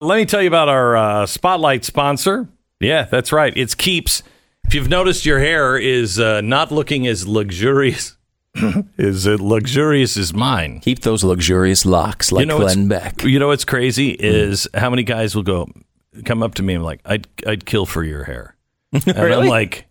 Let me tell you about our uh, spotlight sponsor. Yeah, that's right. It's Keeps. If you've noticed, your hair is uh, not looking as luxurious. is it luxurious as mine? Keep those luxurious locks like you know Glenn Beck. You know what's crazy is how many guys will go come up to me and like, I'd I'd kill for your hair, and I'm like,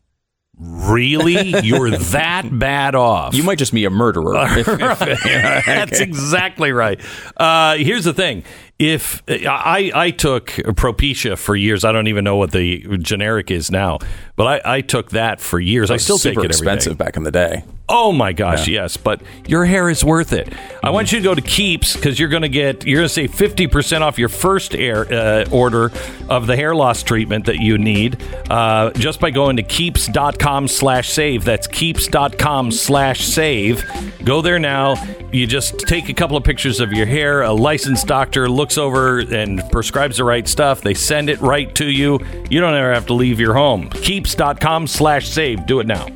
really? You're that bad off? You might just be a murderer. if- if- That's exactly right. Uh, here's the thing: if I I took Propecia for years, I don't even know what the generic is now, but I, I took that for years. I still take it expensive back in the day. Oh my gosh, yes, but your hair is worth it. I want you to go to Keeps because you're going to get you're going to save fifty percent off your first air, uh, order of the hair loss treatment that you need uh, just by going to Keeps.com/slash/save. That's Keeps.com/slash/save. Go there now. You just take a couple of pictures of your hair. A licensed doctor looks over and prescribes the right stuff. They send it right to you. You don't ever have to leave your home. Keeps.com slash save. Do it now.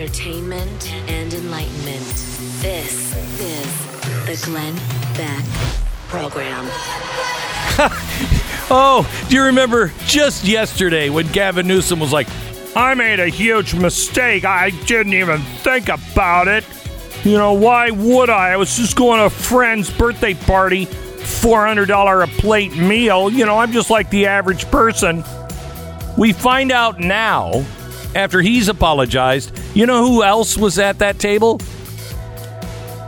Entertainment and enlightenment. This is the Glenn Beck Program. Oh, do you remember just yesterday when Gavin Newsom was like, I made a huge mistake. I didn't even think about it. You know, why would I? I was just going to a friend's birthday party, $400 a plate meal. You know, I'm just like the average person. We find out now, after he's apologized, you know who else was at that table?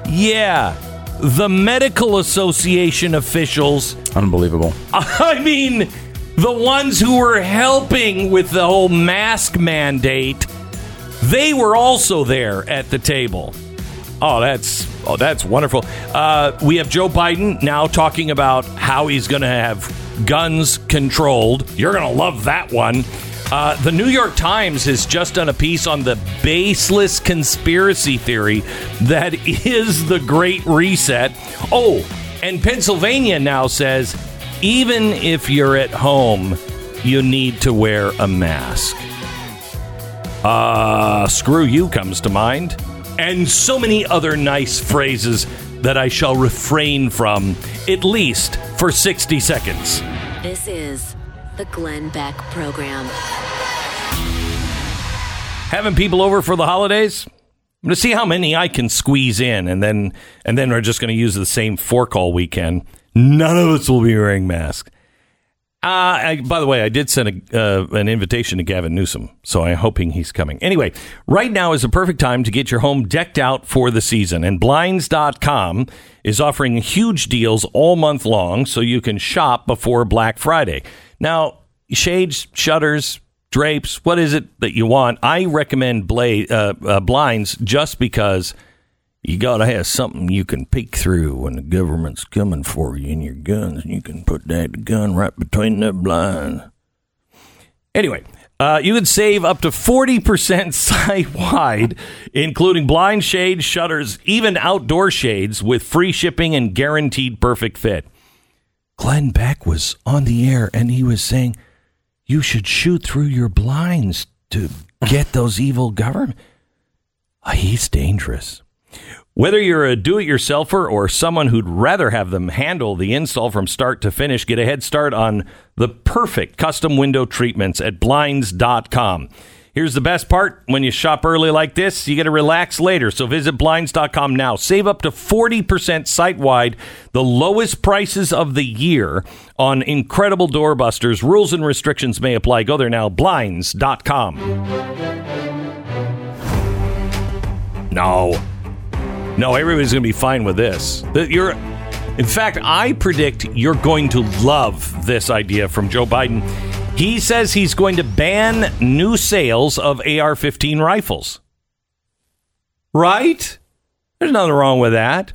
Yeah, the Medical Association officials Unbelievable. I mean, the ones who were helping with the whole mask mandate, they were also there at the table. Oh, that's oh, that's wonderful. Uh, we have Joe Biden now talking about how he's going to have guns controlled. You're going to love that one. Uh, the New York Times has just done a piece on the baseless conspiracy theory that is the Great Reset. Oh, and Pennsylvania now says even if you're at home, you need to wear a mask. Uh, screw you comes to mind. And so many other nice phrases that I shall refrain from, at least for 60 seconds. This is the Glenn Beck Program. Having people over for the holidays? I'm going to see how many I can squeeze in, and then and then we're just going to use the same fork all weekend. None of us will be wearing masks. Uh, I, by the way, I did send a, uh, an invitation to Gavin Newsom, so I'm hoping he's coming. Anyway, right now is the perfect time to get your home decked out for the season, and Blinds.com is offering huge deals all month long so you can shop before Black Friday. Now, shades, shutters, drapes, what is it that you want? I recommend uh, uh, Blinds just because you got to have something you can peek through when the government's coming for you and your guns. And you can put that gun right between the blinds. Anyway, uh, you can save up to 40% site wide, including blind shades, shutters, even outdoor shades with free shipping and guaranteed perfect fit. Glenn Beck was on the air and he was saying, You should shoot through your blinds to get those evil government. Ah, He's dangerous. Whether you're a do it yourselfer or someone who'd rather have them handle the install from start to finish, get a head start on the perfect custom window treatments at blinds.com. Here's the best part when you shop early like this, you get to relax later. So visit blinds.com now. Save up to 40% site wide, the lowest prices of the year on incredible doorbusters. Rules and restrictions may apply. Go there now, blinds.com. No. No, everybody's going to be fine with this. You're, in fact, I predict you're going to love this idea from Joe Biden. He says he's going to ban new sales of AR 15 rifles. Right? There's nothing wrong with that.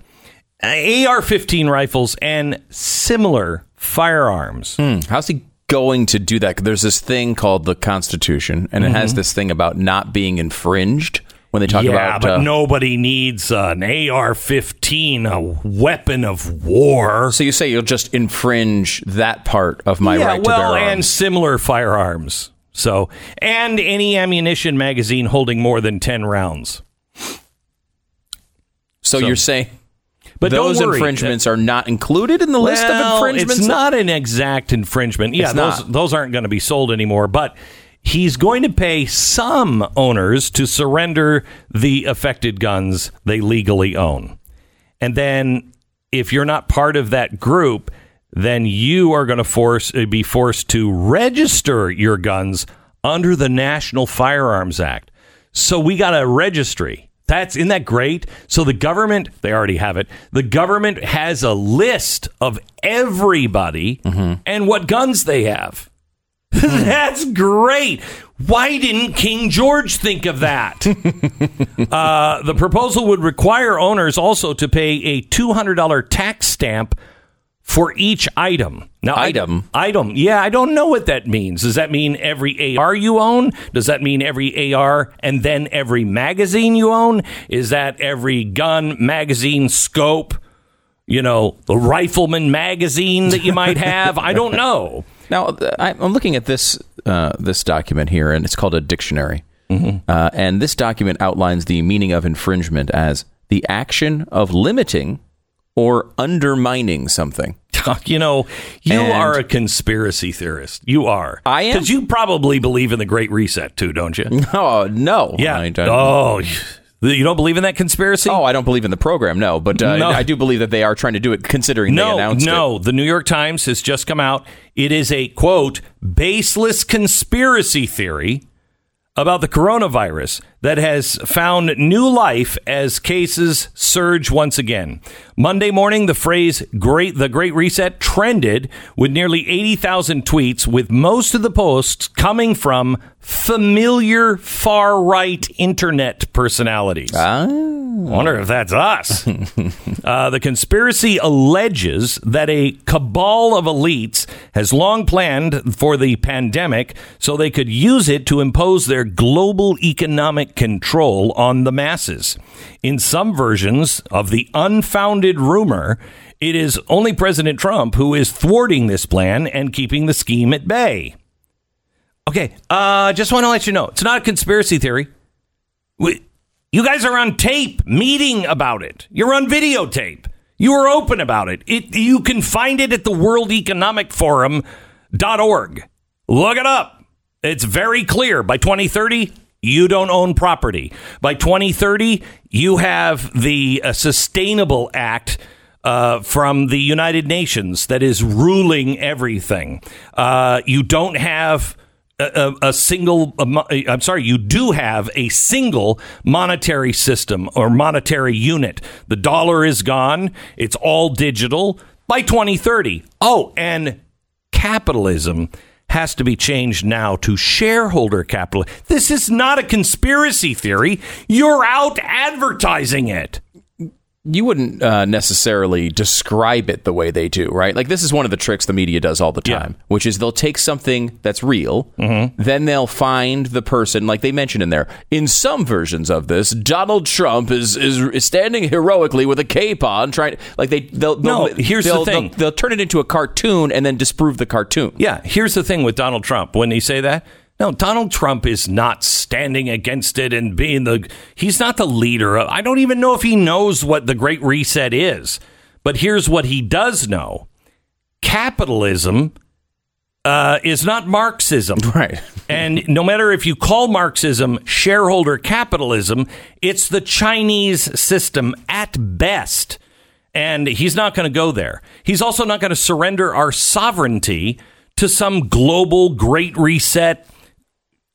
AR 15 rifles and similar firearms. Hmm. How's he going to do that? There's this thing called the Constitution, and it has this thing about not being infringed when they talk yeah, about. but uh, nobody needs an AR-15, a weapon of war. So you say you'll just infringe that part of my yeah, right to well, bear and similar firearms. So, and any ammunition magazine holding more than ten rounds. So, you're saying But those infringements are not included in the list of infringements? It's not an exact infringement. Yeah, those those aren't going to be sold anymore. But he's going to pay some owners to surrender the affected guns they legally own, and then if you're not part of that group, then you are going to force uh, be forced to register your guns under the National Firearms Act. So we got a registry. That's isn't that great? So the government, they already have it. The government has a list of everybody and what guns they have. That's great. Why didn't King George think of that? uh, the proposal would require owners also to pay a $200 tax stamp for each item. Now, I- Item? item. Yeah, I don't know what that means. Does that mean every AR you own? Does that mean every AR and then every magazine you own? Is that every gun, magazine, scope? You know, the rifleman magazine that you might have? I don't know. Now, I- I'm looking at this uh, this document here, and it's called a dictionary. Uh, and this document outlines the meaning of infringement as the action of limiting or undermining something. You know, you And- are a conspiracy theorist. You are. I am. Because you probably believe in the Great Reset too, don't you? No, no! Yeah. I don't- Oh, you don't believe in that conspiracy? Oh, I don't believe in the program, no, but uh, No. I do believe that they are trying to do it, considering they no, announced it. no. The New York Times has just come out. It is a quote baseless conspiracy theory about the coronavirus that has found new life as cases surge once again. Monday morning, the phrase "great," the Great Reset, trended with nearly eighty thousand tweets, with most of the posts coming from familiar far right internet personalities. Ah. I wonder if that's us. uh, the conspiracy alleges that a cabal of elites has long planned for the pandemic so they could use it to impose their global economic control on the masses. In some versions of the unfounded rumor, it is only President Trump who is thwarting this plan and keeping the scheme at bay. Okay, uh, just want to let you know it's not a conspiracy theory. We, you guys are on tape meeting about it. You're on videotape. You are open about it. it you can find it at the World Economic Forum.org. Look it up. It's very clear. By 2030, you don't own property. By 2030, you have the uh, Sustainable Act uh, from the United Nations that is ruling everything. Uh, you don't have a, a, single, I'm sorry, you do have a single monetary system or monetary unit. The dollar is gone. It's all digital by 2030. Oh, and capitalism has to be changed now to shareholder capital. This is not a conspiracy theory. You're out advertising it. You wouldn't uh, necessarily describe it the way they do, right? Like this is one of the tricks the media does all the Yeah. time, which is they'll take something that's real, Mm-hmm. then they'll find the person, like they mentioned in there. In some versions of this, Donald Trump is is, is standing heroically with a cape on, trying like they they'll, they'll No, here's the they'll, thing. They'll, they'll turn it into a cartoon and then disprove the cartoon. Yeah, here's the thing with Donald Trump. When he say that, no, Donald Trump is not standing against it and being the. He's not the leader. Of, I don't even know if he knows what the Great Reset is. But here's what he does know: capitalism uh, is not Marxism. Right. And no matter if you call Marxism shareholder capitalism, it's the Chinese system at best. And he's not going to go there. He's also not going to surrender our sovereignty to some global great reset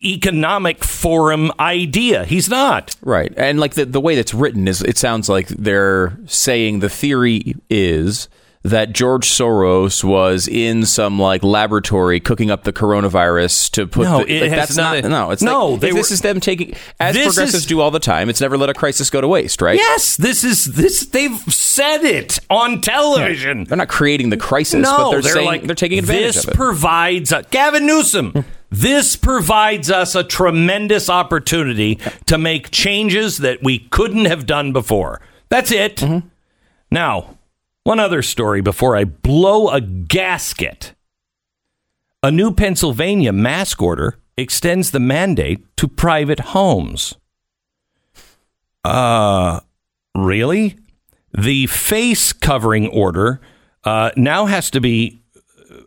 economic forum idea. He's not. Right. And like the, the way that's written is it sounds like they're saying the theory is that George Soros was in some like laboratory cooking up the coronavirus to put No, the, it like, has that's not nothing- no it's No, like, they this were- is them taking as progressives is- do all the time it's never let a crisis go to waste right Yes, this is this. They've said it on television. they're not creating the crisis No, but they're, they're saying like they're taking advantage This of it This provides a, Gavin Newsom. Hmm. This provides us a tremendous opportunity to make changes that we couldn't have done before. That's it. Mm-hmm. Now, one other story before I blow a gasket. A new Pennsylvania mask order extends the mandate to private homes. Uh, really? The face covering order uh, now has to be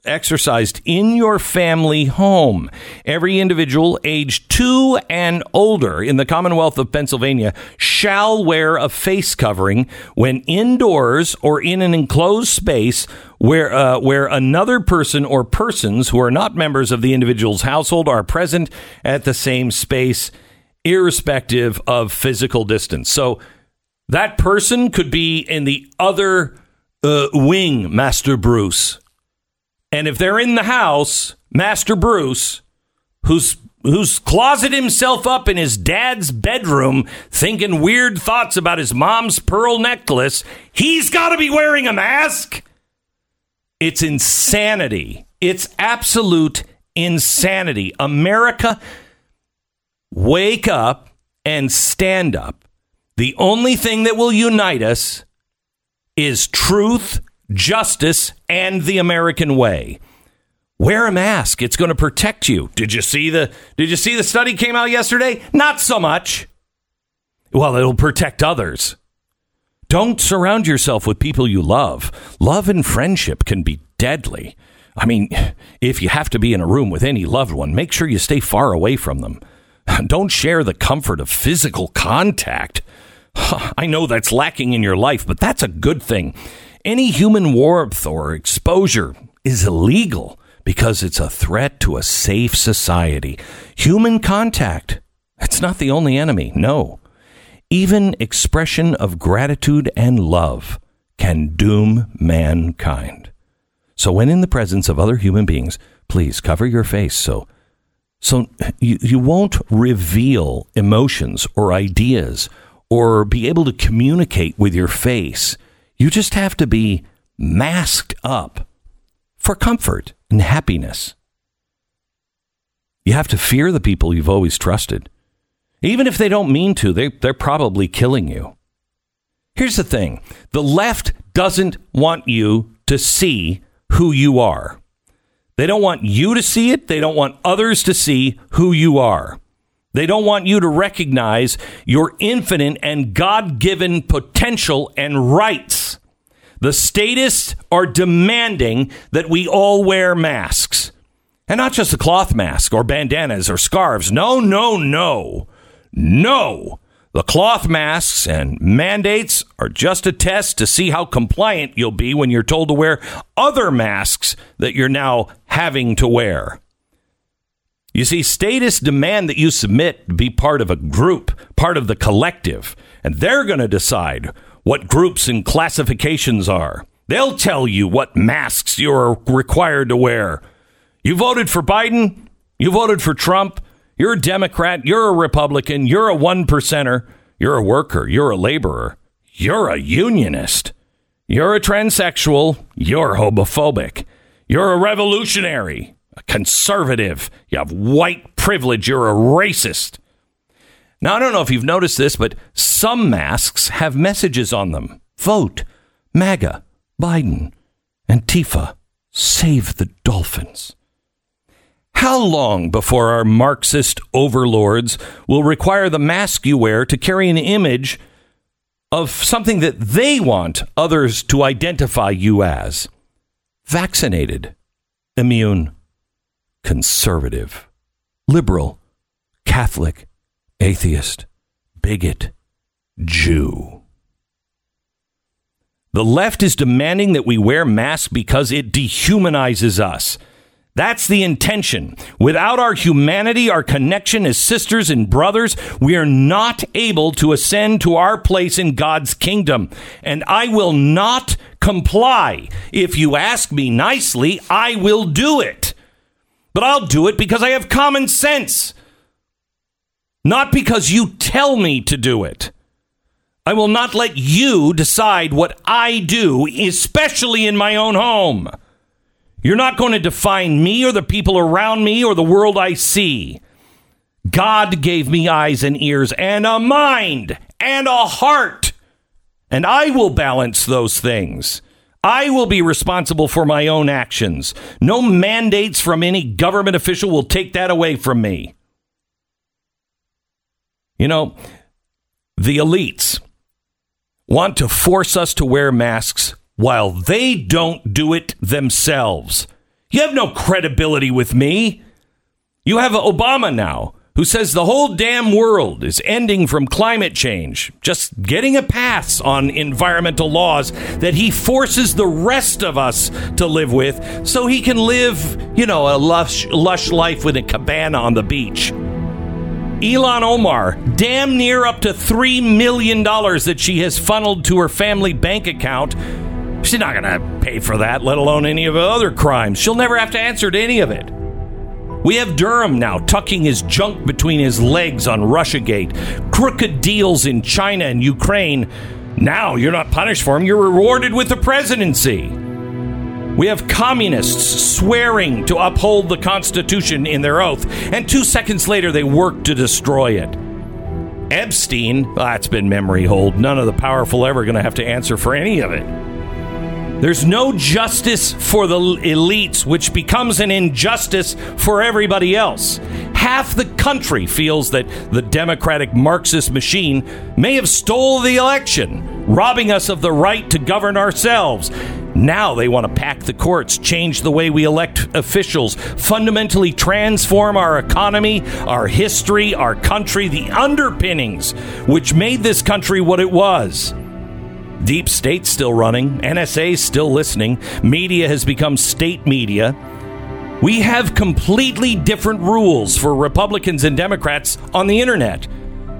exercised in your family home. Every individual aged two and older in the Commonwealth of Pennsylvania shall wear a face covering when indoors or in an enclosed space where uh, where another person or persons who are not members of the individual's household are present at the same space, irrespective of physical distance. So that person could be in the other uh, wing, Master Bruce. And if they're in the house, Master Bruce, who's who's closeted himself up in his dad's bedroom thinking weird thoughts about his mom's pearl necklace, he's got to be wearing a mask. It's insanity. It's absolute insanity. America, wake up and stand up. The only thing that will unite us is truth, justice, and the American way. Wear a mask. It's going to protect you. Did you see the Did you see the study came out yesterday? Not so much. Well, it'll protect others. Don't surround yourself with people you love. Love and friendship can be deadly. I mean, if you have to be in a room with any loved one, make sure you stay far away from them. Don't share the comfort of physical contact. I know that's lacking in your life, but that's a good thing. Any human warmth or exposure is illegal because it's a threat to a safe society. Human contact, it's not the only enemy, no. Even expression of gratitude and love can doom mankind. So when in the presence of other human beings, please cover your face so so you, you won't reveal emotions or ideas or be able to communicate with your face. You just have to be masked up for comfort and happiness. You have to fear the people you've always trusted. Even if they don't mean to, they, they're probably killing you. Here's the thing the left doesn't want you to see who you are. They don't want you to see it. They don't want others to see who you are. They don't want you to recognize your infinite and God given potential and rights. The statists are demanding that we all wear masks. And not just a cloth mask or bandanas or scarves. No, no, no. No. The cloth masks and mandates are just a test to see how compliant you'll be when you're told to wear other masks that you're now having to wear. You see, statists demand that you submit be part of a group, part of the collective, and they're going to decide what groups and classifications are. They'll tell you what masks you're required to wear. You voted for Biden, you voted for Trump, you're a Democrat, you're a Republican, you're a one percenter, you're a worker, you're a laborer, you're a unionist, you're a transsexual, you're homophobic, you're a revolutionary, a conservative, you have white privilege, you're a racist. Now, I don't know if you've noticed this, but some masks have messages on them vote, MAGA, Biden, Antifa, save the dolphins. How long before our Marxist overlords will require the mask you wear to carry an image of something that they want others to identify you as? Vaccinated, immune, conservative, liberal, Catholic, atheist, bigot, Jew. The left is demanding that we wear masks because it dehumanizes us. That's the intention. Without our humanity, our connection as sisters and brothers, we are not able to ascend to our place in God's kingdom. And I will not comply. If you ask me nicely, I will do it. But I'll do it because I have common sense, not because you tell me to do it. I will not let you decide what I do, especially in my own home. You're not going to define me or the people around me or the world I see. God gave me eyes and ears and a mind and a heart. And I will balance those things. I will be responsible for my own actions. No mandates from any government official will take that away from me. You know, the elites want to force us to wear masks while they don't do it themselves. You have no credibility with me. You have Obama now, who says the whole damn world is ending from climate change, just getting a pass on environmental laws that he forces the rest of us to live with so he can live, you know, a lush, lush life with a cabana on the beach. Ilhan Omar, damn near up to $3 million that she has funneled to her family bank account. She's not going to pay for that, let alone any of the other crimes. She'll never have to answer to any of it. We have Durham now tucking his junk between his legs on Russiagate, crooked deals in China and Ukraine. Now you're not punished for them, you're rewarded with the presidency. We have communists swearing to uphold the Constitution in their oath, and two seconds later they work to destroy it. Epstein, well, that's been memory hold. None of the powerful ever going to have to answer for any of it. There's no justice for the elites, which becomes an injustice for everybody else. Half the country feels that the Democratic Marxist machine may have stole the election, robbing us of the right to govern ourselves. Now they want to pack the courts, change the way we elect officials, fundamentally transform our economy, our history, our country, the underpinnings which made this country what it was. Deep State's still running, NSA's still listening, media has become state media. We have completely different rules for Republicans and Democrats on the internet.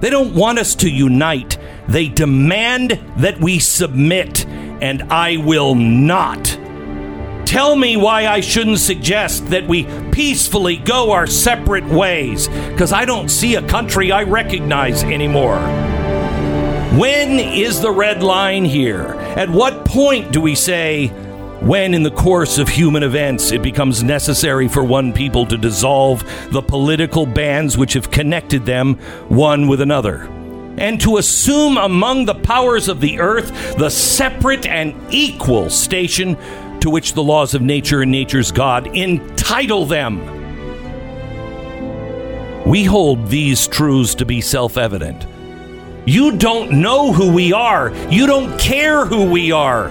They don't want us to unite. They demand that we submit, and I will not. Tell me why I shouldn't suggest that we peacefully go our separate ways, because I don't see a country I recognize anymore. When is the red line here? At what point do we say, when in the course of human events it becomes necessary for one people to dissolve the political bands which have connected them one with another? And to assume among the powers of the earth the separate and equal station to which the laws of nature and nature's God entitle them. We hold these truths to be self evident. You don't know who we are. You don't care who we are.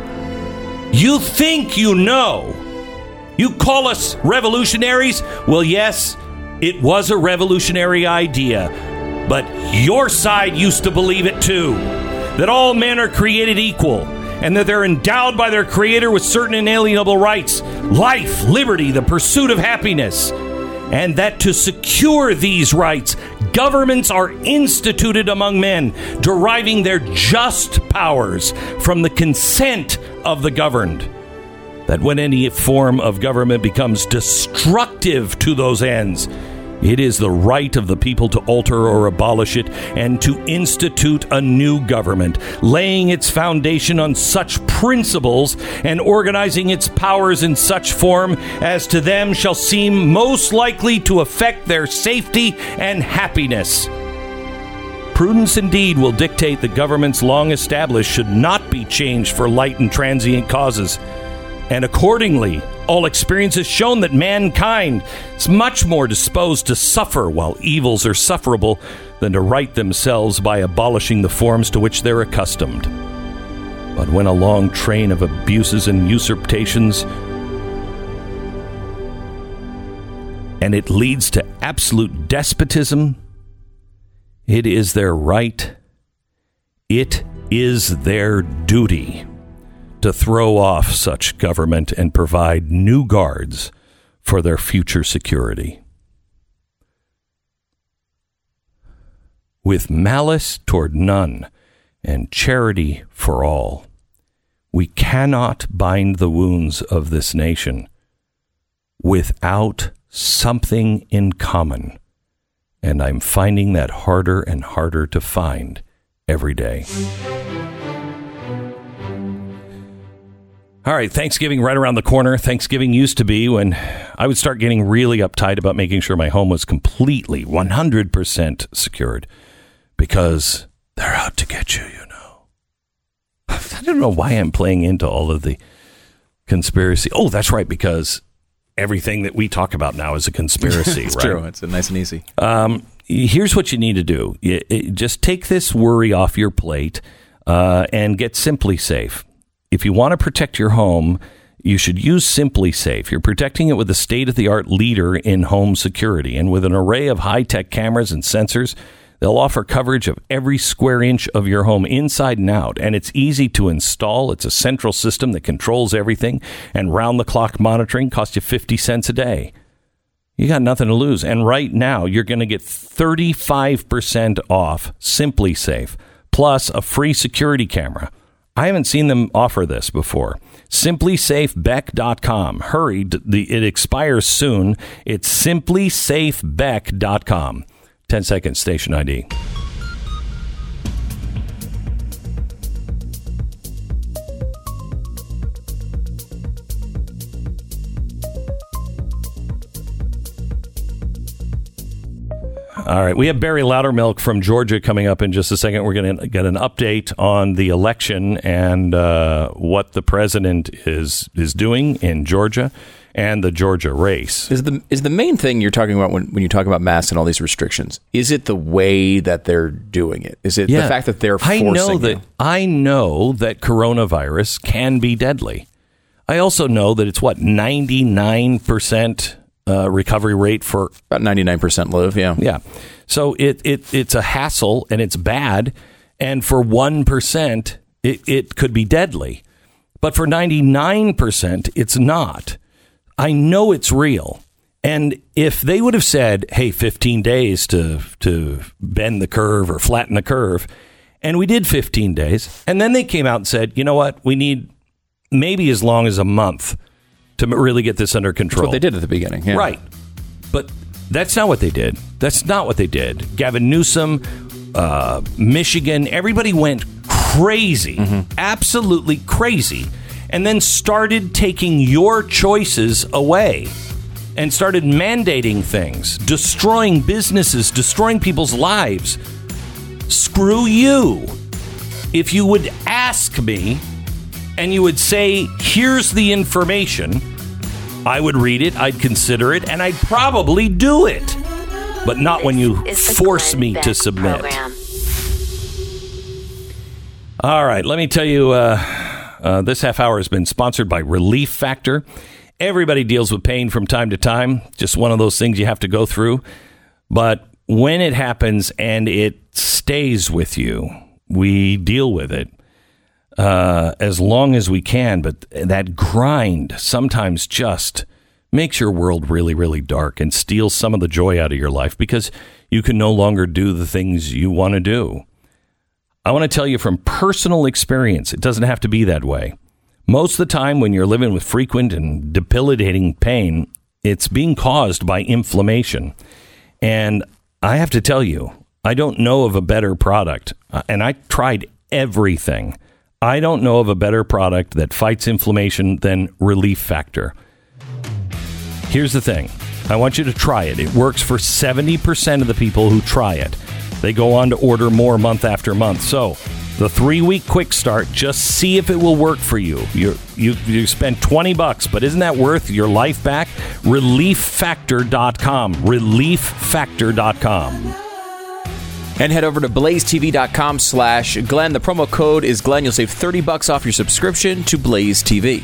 You think you know. You call us revolutionaries? Well, yes, it was a revolutionary idea. But your side used to believe it too that all men are created equal and that they're endowed by their Creator with certain inalienable rights life, liberty, the pursuit of happiness. And that to secure these rights, governments are instituted among men, deriving their just powers from the consent of the governed. That when any form of government becomes destructive to those ends, it is the right of the people to alter or abolish it and to institute a new government, laying its foundation on such principles and organizing its powers in such form as to them shall seem most likely to affect their safety and happiness. Prudence indeed will dictate the governments long established should not be changed for light and transient causes. And accordingly, all experience has shown that mankind is much more disposed to suffer while evils are sufferable than to right themselves by abolishing the forms to which they're accustomed. But when a long train of abuses and usurpations and it leads to absolute despotism, it is their right, it is their duty to throw off such government and provide new guards for their future security. With malice toward none and charity for all, we cannot bind the wounds of this nation without something in common. And I'm finding that harder and harder to find every day. All right, Thanksgiving right around the corner. Thanksgiving used to be when I would start getting really uptight about making sure my home was completely 100% secured because they're out to get you, you know. I don't know why I'm playing into all of the conspiracy. Oh, that's right, because everything that we talk about now is a conspiracy, it's right? true. It's nice and easy. Um, here's what you need to do You- it- just take this worry off your plate uh, and get SimpliSafe. If you want to protect your home, you should use SimpliSafe. You're protecting it with a state of the art leader in home security. And with an array of high tech cameras and sensors, they'll offer coverage of every square inch of your home inside and out. And it's easy to install. It's a central system that controls everything, and round the clock monitoring costs you 50 cents a day. You got nothing to lose. And right now, you're going to get 35% off SimpliSafe, plus a free security camera. I haven't seen them offer this before. SimpliSafeBeck.com. Hurry, the, it expires soon. It's SimpliSafeBeck.com. 10 seconds, station ID. All right. We have Barry Loudermilk from Georgia coming up in just a second. We're going to get an update on the election and uh, what the president is is doing in Georgia and the Georgia race. Is the is the main thing you're talking about when, when you talk about masks and all these restrictions? Is it the way that they're doing it? Is it the fact that they're I know that you? I know that coronavirus can be deadly. I also know that it's what 99% uh, recovery rate for about 99% live? Yeah. Yeah. So it, it it's a hassle and it's bad. And for 1%, it, it could be deadly. But for 99%, it's not. I know it's real. And if they would have said, hey, 15 days to, to bend the curve or flatten the curve, and we did 15 days, and then they came out and said, you know what, we need maybe as long as a month to really get this under control. That's what they did at the beginning. Yeah. Right. But that's not what they did. That's not what they did. Gavin Newsom, uh, Michigan, everybody went crazy, absolutely crazy, and then started taking your choices away and started mandating things, destroying businesses, destroying people's lives. Screw you. If you would ask me and you would say, here's the information, I would read it, I'd consider it, and I'd probably do it. But not when you force me to submit. program. All right, let me tell you uh, uh, this half hour has been sponsored by Relief Factor. Everybody deals with pain from time to time, just one of those things you have to go through. But when it happens and it stays with you, we deal with it uh, as long as we can. But that grind sometimes just makes your world really, really dark and steals some of the joy out of your life because you can no longer do the things you want to do. I want to tell you from personal experience, it doesn't have to be that way. Most of the time, when you're living with frequent and debilitating pain, it's being caused by inflammation. And I have to tell you, I don't know of a better product. Uh, And I tried everything. I don't know of a better product that fights inflammation than Relief Factor. Here's the thing I want you to try it. It works for 70% of the people who try it. They go on to order more month after month. So, the three week quick start, just see if it will work for you. You, you. you spend 20 bucks, but isn't that worth your life back? ReliefFactor.com. ReliefFactor.com. And head over to blazetv.com slash Glenn. The promo code is Glenn. You'll save 30 bucks off your subscription to Blaze TV.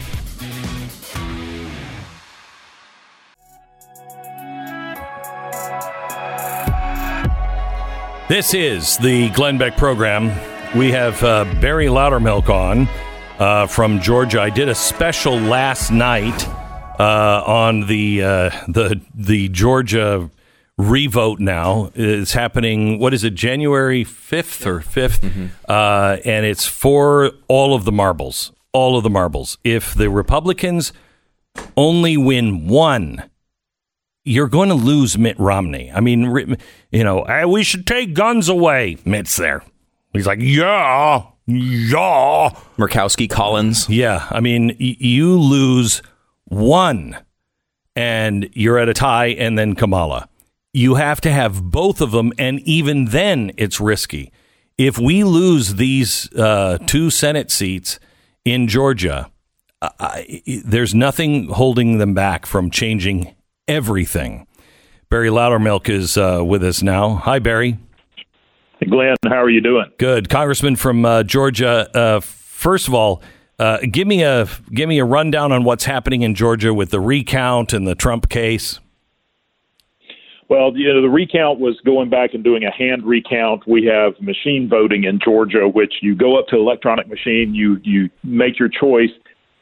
This is the Glenn Beck program. We have uh, Barry Loudermilk on uh, from Georgia. I did a special last night uh, on the uh, the the Georgia revote. Now it's happening. What is it? January fifth or 5th uh, and it's for all of the marbles. All of the marbles. If the Republicans only win one you're going to lose Mitt Romney. I mean, you know, "Hey, we should take guns away. Mitt's there. He's like, yeah, Yeah. Murkowski, Collins. Yeah. I mean, y- you lose one and you're at a tie, and then Kamala. You have to have both of them, and even then, it's risky. If we lose these uh, two Senate seats in Georgia, there's nothing holding them back from changing everything. Barry Loudermilk is uh, with us now. Hi, Barry. Glenn, how are you doing? Good, Congressman from uh, Georgia. Uh, first of all, uh, give me a give me a rundown on what's happening in Georgia with the recount and the Trump case. Well, you know, the recount was going back and doing a hand recount. We have machine voting in Georgia, which you go up to electronic machine, you you make your choice,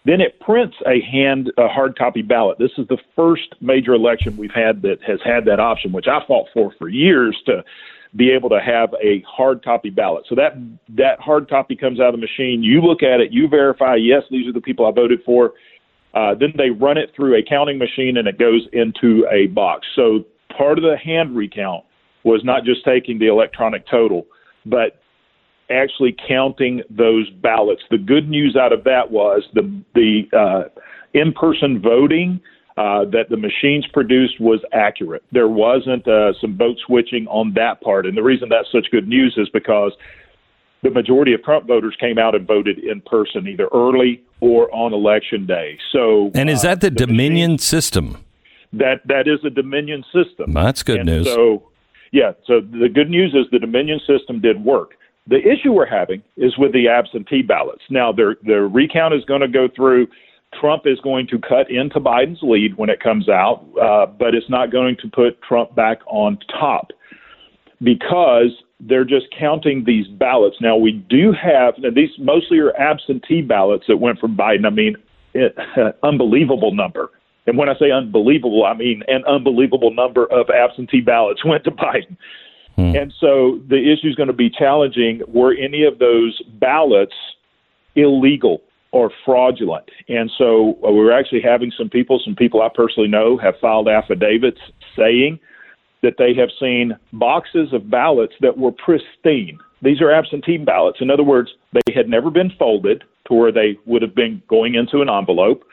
then it prints a hand a hard copy ballot. This is the first major election we've had that has had that option, which I fought for for years to be able to have a hard copy ballot. So that that hard copy comes out of the machine. You look at it, you verify, yes, these are the people I voted for. Uh, then they run it through a counting machine and it goes into a box. So part of the hand recount was not just taking the electronic total, but actually counting those ballots. The good news out of that was the the uh, in-person voting uh, that the machines produced was accurate. There wasn't uh, some vote switching on that part. And the reason that's such good news is because the majority of Trump voters came out and voted in person, either early or on election day. So, and is that the, uh, the Dominion machines, system? That that is a Dominion system. That's good and news. So, yeah. So the good news is the Dominion system did work. The issue we're having is with the absentee ballots. Now, the the recount is going to go through Trump is going to cut into Biden's lead when it comes out, uh, but it's not going to put Trump back on top because they're just counting these ballots. Now we do have now these mostly are absentee ballots that went from Biden. I mean, it, unbelievable number. And when I say unbelievable, I mean an unbelievable number of absentee ballots went to Biden. Hmm. And so the issue is going to be challenging. Were any of those ballots illegal? or fraudulent. And so uh, we're actually having some people, some people I personally know, have filed affidavits saying that they have seen boxes of ballots that were pristine. These are absentee ballots. In other words, they had never been folded to where they would have been going into an envelope.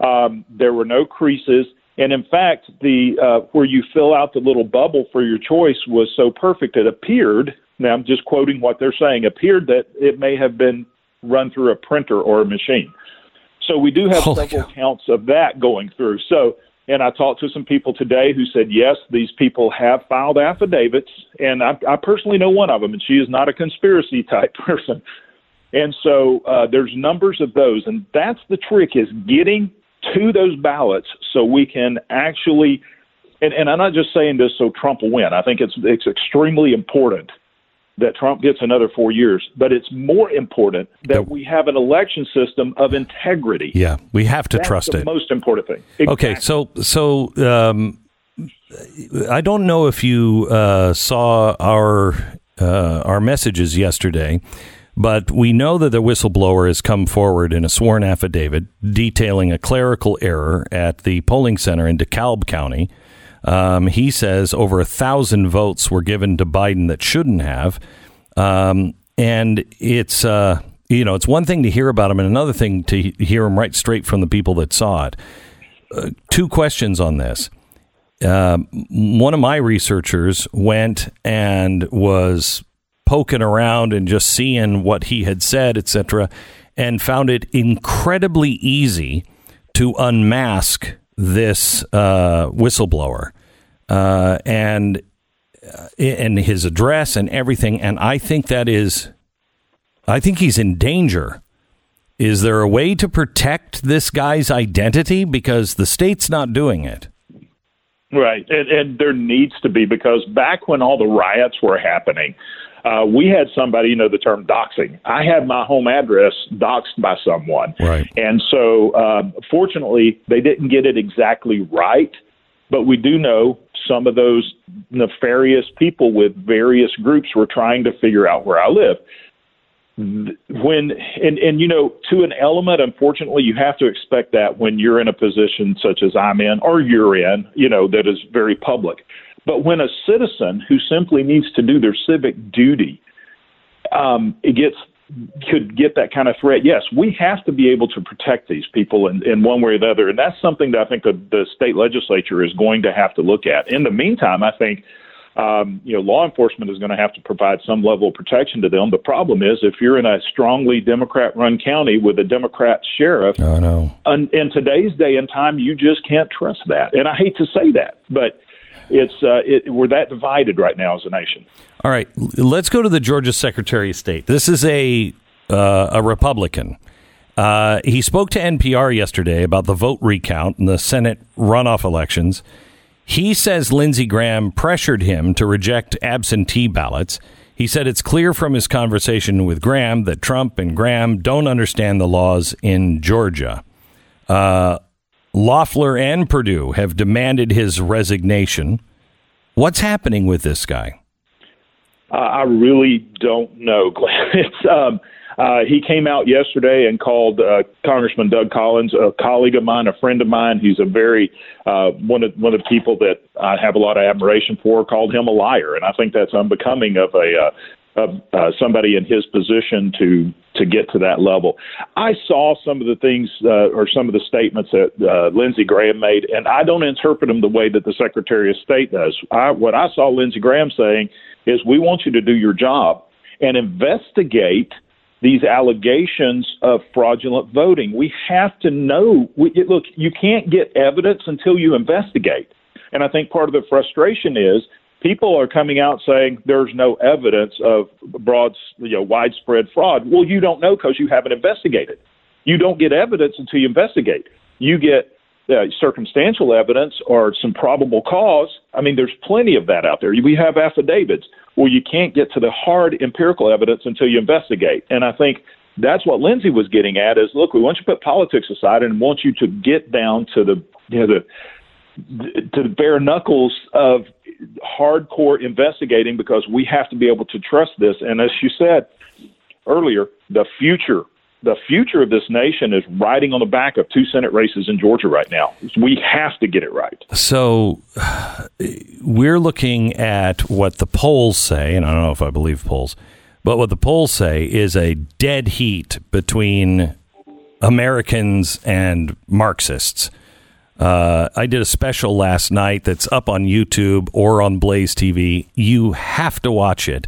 Um, there were no creases. And in fact, the uh, where you fill out the little bubble for your choice was so perfect it appeared. Now I'm just quoting what they're saying. Appeared that it may have been run through a printer or a machine. So we do have Holy several counts of that going through. So, and I talked to some people today who said, yes, these people have filed affidavits, and I, I personally know one of them, and she is not a conspiracy type person. And so uh, there's numbers of those, and that's the trick is getting to those ballots so we can actually. And, and I'm not just saying this so Trump will win. I think it's it's extremely important that Trump gets another four years, but it's more important that we have an election system of integrity. Yeah, we have to That's trust the it. Most important thing. Exactly. Okay, so so um, I don't know if you uh, saw our uh, our messages yesterday. But we know that the whistleblower has come forward in a sworn affidavit detailing a clerical error at the polling center in DeKalb County um, he says over a thousand votes were given to Biden that shouldn't have, um, and it's uh, you know it's one thing to hear about him, and another thing to hear him right straight from the people that saw it. Uh, two questions on this. Uh, one of my researchers went and was poking around and just seeing what he had said, etc., and found it incredibly easy to unmask this uh, whistleblower uh, and uh, and his address and everything. And I think that is, I think he's in danger. Is there a way to protect this guy's identity because the state's not doing it? Right, and, and there needs to be because back when all the riots were happening, uh, we had somebody, you know, the term doxing. I had my home address doxed by someone. Right. And so, uh, fortunately, they didn't get it exactly right, but we do know some of those nefarious people with various groups were trying to figure out where I live. When and and you know to an element, unfortunately, you have to expect that when you're in a position such as I'm in or you're in, you know, that is very public. But when a citizen who simply needs to do their civic duty, um, it gets could get that kind of threat, yes, we have to be able to protect these people in, in one way or the other. And that's something that I think the, the state legislature is going to have to look at. In the meantime, I think um, you know, law enforcement is going to have to provide some level of protection to them. The problem is if you're in a strongly Democrat-run county with a Democrat sheriff, oh, no. in, in today's day and time, you just can't trust that. And I hate to say that, but it's uh, it, we're that divided right now as a nation. All right, let's go to the Georgia Secretary of State. This is a uh, a Republican. Uh, he spoke to NPR yesterday about the vote recount in the Senate runoff elections. He says Lindsey Graham pressured him to reject absentee ballots. He said it's clear from his conversation with Graham that Trump and Graham don't understand the laws in Georgia. Uh, Loeffler and Perdue have demanded his resignation. What's happening with this guy? Uh, I really don't know, Glenn. Um, uh, he came out yesterday and called uh, Congressman Doug Collins, a colleague of mine, a friend of mine. He's a very uh, one of one of the people that I have a lot of admiration for. Called him a liar, and I think that's unbecoming of a uh, of uh, somebody in his position to to get to that level. I saw some of the things uh, or some of the statements that uh, Lindsey Graham made, and I don't interpret them the way that the Secretary of State does. I, what I saw Lindsey Graham saying is, "We want you to do your job and investigate." these allegations of fraudulent voting. We have to know. We, look, you can't get evidence until you investigate. And I think part of the frustration is people are coming out saying there's no evidence of broad, you know, widespread fraud. Well, you don't know because you haven't investigated. You don't get evidence until you investigate. You get uh, circumstantial evidence or some probable cause. I mean, there's plenty of that out there. We have affidavits. Well, you can't get to the hard empirical evidence until you investigate. And I think that's what Lindsey was getting at is look, we want you to put politics aside and want you to get down to the you know the to the bare knuckles of hardcore investigating because we have to be able to trust this. And as you said earlier, the future the future of this nation is riding on the back of two Senate races in Georgia right now. We have to get it right. So we're looking at what the polls say, and I don't know if I believe polls, but what the polls say is a dead heat between Americans and Marxists. Uh, I did a special last night that's up on YouTube or on Blaze TV. You have to watch it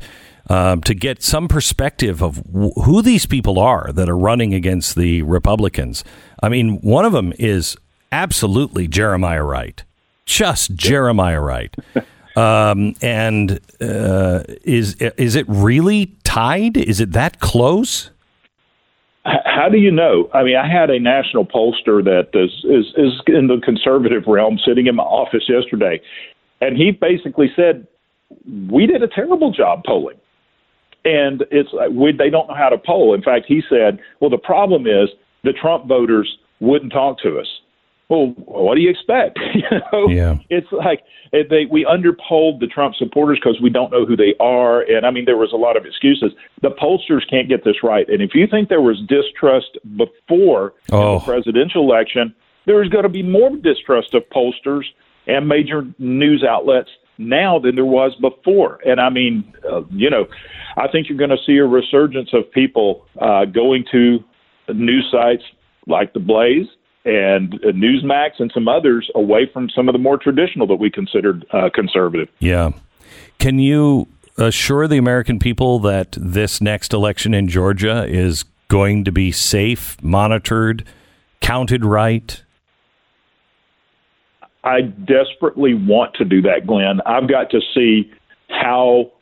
um, to get some perspective of who these people are that are running against the Republicans. I mean, one of them is absolutely Jeremiah Wright, just Jeremiah Wright. Um, and uh, is is it really tied? Is it that close? How do you know? I mean, I had a national pollster that is, is is in the conservative realm sitting in my office yesterday, and he basically said we did a terrible job polling and it's we, they don't know how to poll. In fact, he said, "Well, the problem is the Trump voters wouldn't talk to us." Well, what do you expect? you know, yeah. it's like they we underpolled the Trump supporters because we don't know who they are, and I mean there was a lot of excuses. The pollsters can't get this right, and if you think there was distrust before oh. the presidential election, there is going to be more distrust of pollsters and major news outlets now than there was before. And I mean, uh, you know, I think you're going to see a resurgence of people uh, going to news sites like the Blaze and uh, Newsmax and some others away from some of the more traditional that we considered uh, conservative. Yeah. Can you assure the American people that this next election in Georgia is going to be safe, monitored, counted right? I desperately want to do that, Glenn. I've got to see how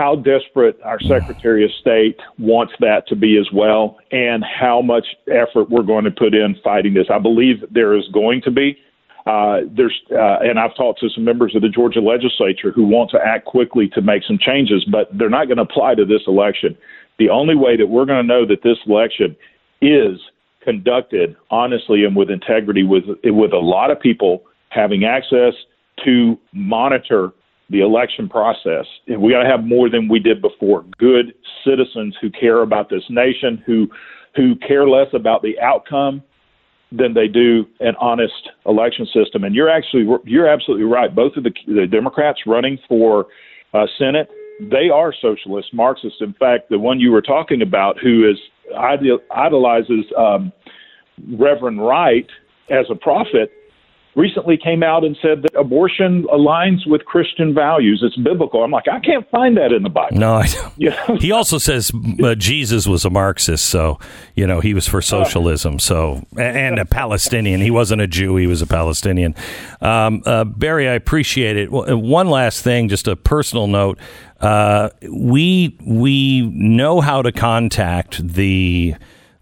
how desperate our Secretary of State wants that to be as well, and how much effort we're going to put in fighting this. I believe there is going to be. Uh, there's, uh, and I've talked to some members of the Georgia legislature who want to act quickly to make some changes, but they're not going to apply to this election. The only way that we're going to know that this election is conducted honestly and with integrity, with with a lot of people having access to monitor the election process. And we got to have more than we did before. Good citizens who care about this nation, who who care less about the outcome than they do an honest election system. And you're actually you're absolutely right. Both of the, the Democrats running for uh, Senate they are socialist Marxists. In fact, the one you were talking about, who is ideal, idolizes um, Reverend Wright as a prophet, recently came out and said that abortion aligns with Christian values. It's biblical. I'm like, I can't find that in the Bible. No, I don't. You know? he also says uh, Jesus was a Marxist, so you know he was for socialism. So and a Palestinian. He wasn't a Jew. He was a Palestinian. Um, uh, Barry, I appreciate it. Uh, one last thing, just a personal note. Uh, we we know how to contact the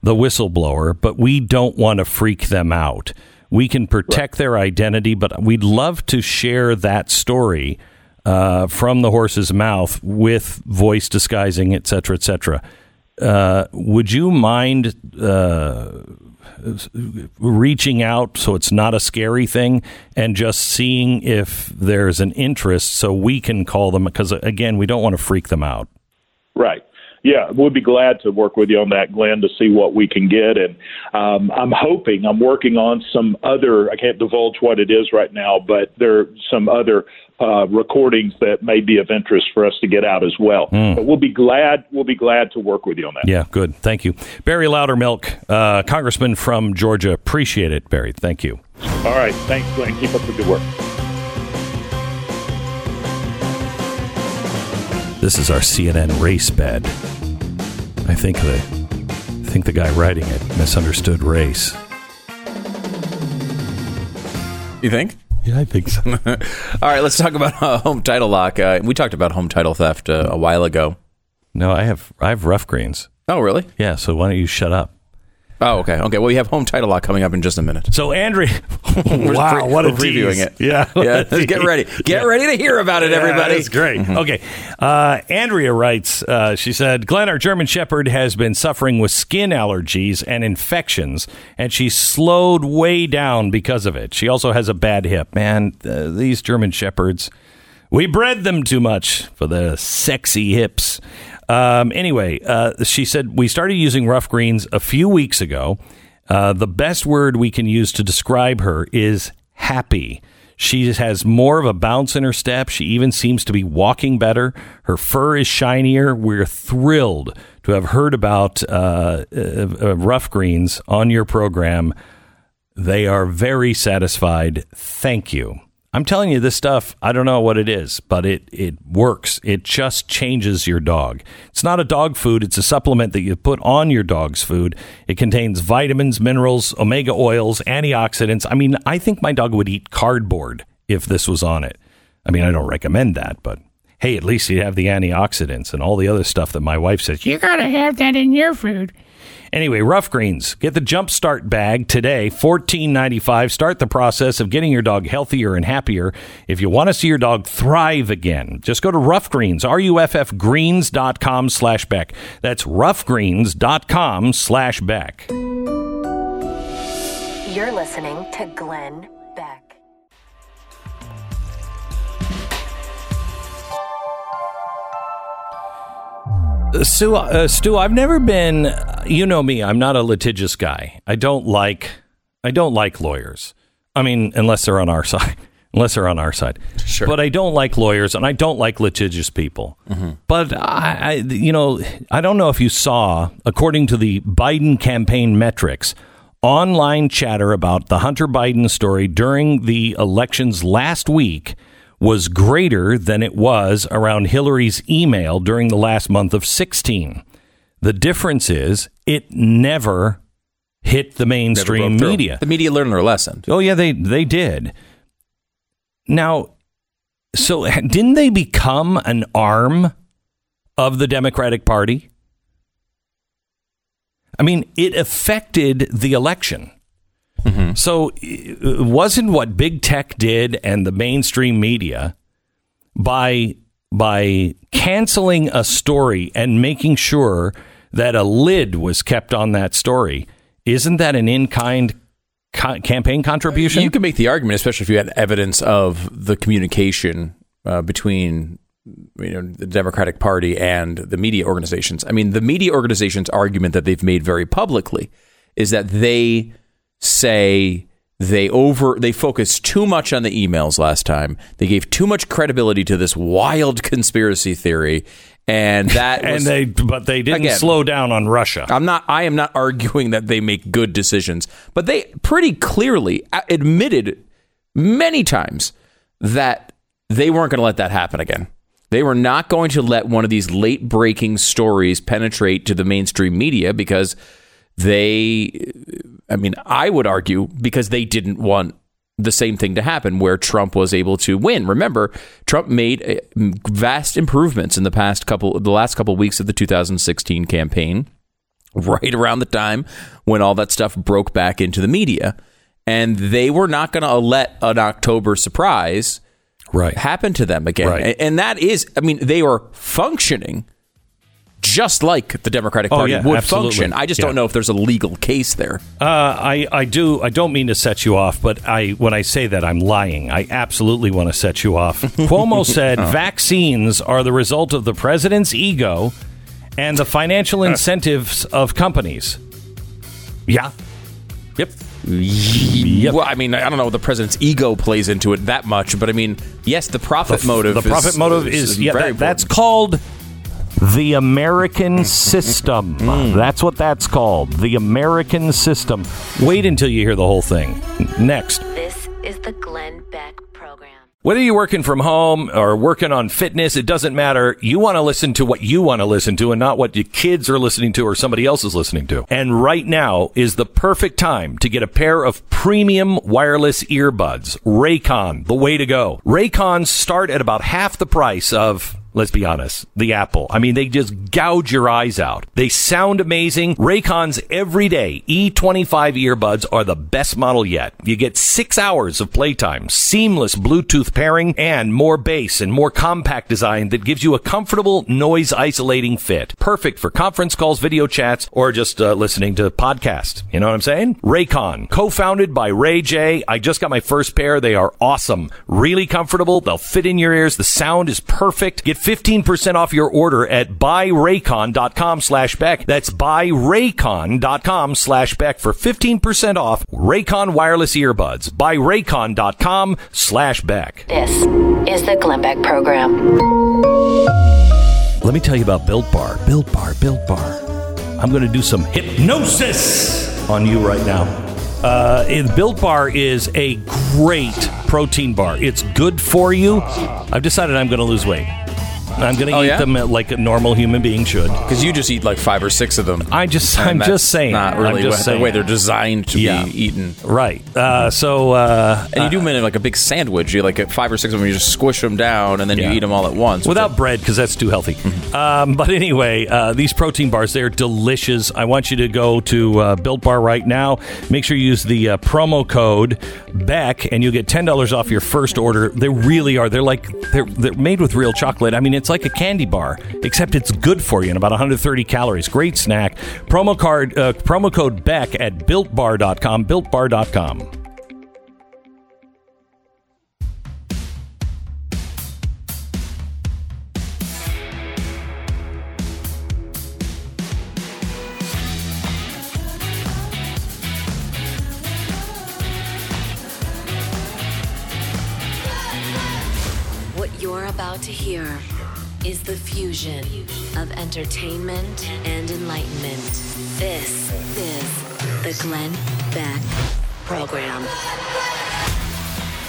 the whistleblower, but we don't want to freak them out. We can protect right. their identity, but we'd love to share that story uh, from the horse's mouth with voice disguising, et cetera, et cetera. Uh, would you mind uh, reaching out so it's not a scary thing and just seeing if there's an interest so we can call them? Because, again, we don't want to freak them out. Right yeah, we'll be glad to work with you on that, Glenn, to see what we can get. And um, I'm hoping I'm working on some other. I can't divulge what it is right now, but there are some other uh, recordings that may be of interest for us to get out as well. Mm. But we'll be glad. We'll be glad to work with you on that. Yeah, good. Thank you, Barry Loudermilk, uh, Congressman from Georgia. Appreciate it, Barry. Thank you. All right, thanks, Glenn. Keep up the good work. This is our CNN race bed. I think the I think the guy writing it misunderstood race. You think? Yeah, I think so. All right, let's talk about uh, home title lock. Uh, we talked about home title theft uh, a while ago. No, I have I have Ruff Greens. Oh, really? Yeah. So why don't you shut up? Oh, okay. Okay. Well, you have home title lock coming up in just a minute. So, Andrea, wow, what a previewing tease. it. Yeah, yeah. Get ready. Get yeah. ready to hear about it, everybody. That's great. Mm-hmm. Okay. Uh, Andrea writes. Uh, she said, "Glenn, our German Shepherd has been suffering with skin allergies and infections, and she's slowed way down because of it. She also has a bad hip. Man, uh, these German Shepherds." We bred them too much for the sexy hips. Um, anyway, uh, she said we started using Ruff Greens a few weeks ago. Uh, the best word we can use to describe her is happy. She has more of a bounce in her step. She even seems to be walking better. Her fur is shinier. We're thrilled to have heard about uh, uh, uh Ruff Greens on your program. They are very satisfied. Thank you. I'm telling you this stuff, I don't know what it is, but it, it works. It just changes your dog. It's not a dog food, it's a supplement that you put on your dog's food. It contains vitamins, minerals, omega oils, antioxidants. I mean, I think my dog would eat cardboard if this was on it. I mean, I don't recommend that, but hey, at least you have the antioxidants and all the other stuff that my wife says, you got to have that in your food. Anyway, Ruff Greens. Get the Jumpstart bag today, fourteen ninety five. Start the process of getting your dog healthier and happier. If you want to see your dog thrive again, just go to Ruff Greens, R-U-F-F greens.com slash back. That's ruffgreens.com slash back. You're listening to Glenn Stu, uh, Stu, I've never been. You know me. I'm not a litigious guy. I don't like. I don't like lawyers. I mean, unless they're on our side. Unless they're on our side. Sure. But I don't like lawyers, and I don't like litigious people. Mm-hmm. But I, I, you know, I don't know if you saw, according to the Biden campaign metrics, online chatter about the Hunter Biden story during the elections last week was greater than it was around Hillary's email during the last month of 16. The difference is it never hit the mainstream media. The media learned their lesson. Oh yeah, they they did. Now, so didn't they become an arm of the Democratic Party? I mean, it affected the election. So it wasn't what big tech did and the mainstream media by by canceling a story and making sure that a lid was kept on that story. Isn't that an in-kind co- campaign contribution? You can make the argument, especially if you had evidence of the communication uh, between you know the Democratic Party and the media organizations. I mean, the media organizations' argument that they've made very publicly is that they say they over they focused too much on the emails last time. They gave too much credibility to this wild conspiracy theory, and that and was- they but they didn't Again. slow down on Russia. I'm not. I am not arguing that they make good decisions, but they pretty clearly admitted many times that they weren't going to let that happen again. They were not going to let one of these late breaking stories penetrate to the mainstream media because they, I mean, I would argue because they didn't want the same thing to happen where Trump was able to win. Remember, Trump made uh, vast improvements in the past couple, the last couple weeks of the 2016 campaign right around the time when all that stuff broke back into the media. And they were not going to let an October surprise right. happen to them again. Right. And that is, I mean, they were functioning just like the Democratic Oh, Party yeah, would absolutely. function. I just Yeah. don't know if there's a legal case there. Uh, I, I do I don't mean to set you off, but I when I say that I'm lying. I absolutely want to set you off. Cuomo said vaccines are the result of the president's ego and the financial incentives of companies. Yeah. Yep. Yep. Well, I mean, I don't know. The president's ego plays into it that much, but I mean, yes, the profit motive. The profit motive is, yeah. very that- that's called the American system. Mm. That's what that's called. The American system. Wait until you hear the whole thing. Next. This is the Glenn Beck Program. Whether you're working from home or working on fitness, it doesn't matter. You want to listen to what you want to listen to and not what your kids are listening to or somebody else is listening to. And right now is the perfect time to get a pair of premium wireless earbuds. Raycon, the way to go. Raycons start at about half the price of Let's be honest. The Apple. I mean, they just gouge your eyes out. They sound amazing. Raycon's everyday E25 earbuds are the best model yet. You get six hours of playtime, seamless Bluetooth pairing, and more bass and more compact design that gives you a comfortable noise isolating fit. Perfect for conference calls, video chats, or just uh, listening to podcasts. You know what I'm saying? Raycon, co-founded by Ray J. I just got my first pair. They are awesome. Really comfortable. They'll fit in your ears. The sound is perfect. Get 15% off your order at buyraycon.com slash Beck. That's buyraycon.com slash Beck for 15% off Raycon wireless earbuds. Buyraycon.com slash Beck. This is the Glenn Beck Program. Let me tell you about Built Bar. Built Bar, Built Bar. I'm going to do some hypnosis on you right now. Uh, Built Bar is a great protein bar. It's good for you. I've decided I'm going to lose weight. I'm going to Oh, eat yeah? them like a normal human being should. because you just eat like five or six of them. I just, And I'm just saying. Not I'm really just the saying. way they're designed to Yeah. be eaten. Right. Uh, so, uh, And you do them in like a big sandwich. You like five or six of them. You just squish them down, and then Yeah. you eat them all at once without bread because that's too healthy. Um, but anyway, uh, these protein bars they're delicious. I want you to go to uh, Built Bar right now. Make sure you use the uh, promo code Beck, and you'll get ten dollars off your first order. They really are. They're like they're they're made with real chocolate. I mean, it's like a candy bar, except it's good for you and about 130 calories. Great snack. Promo card uh, promo code Beck at BuiltBar.com. BuiltBar.com. is the fusion of entertainment and enlightenment. This is the Glenn Beck Program.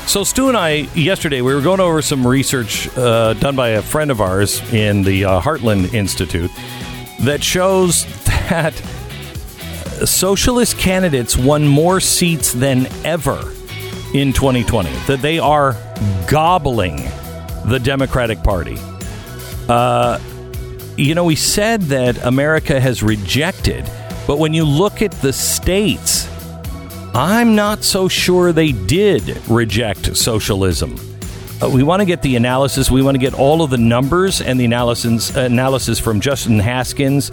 So Stu and I yesterday we were going over some research uh, done by a friend of ours in the uh, Heartland Institute that shows that socialist candidates won more seats than ever in 2020. That they are gobbling the Democratic Party. Uh, you know, we said that America has rejected, but when you look at the states, I'm not so sure they did reject socialism. Uh, we want to get the analysis. We want to get all of the numbers and the analysis analysis from Justin Haskins,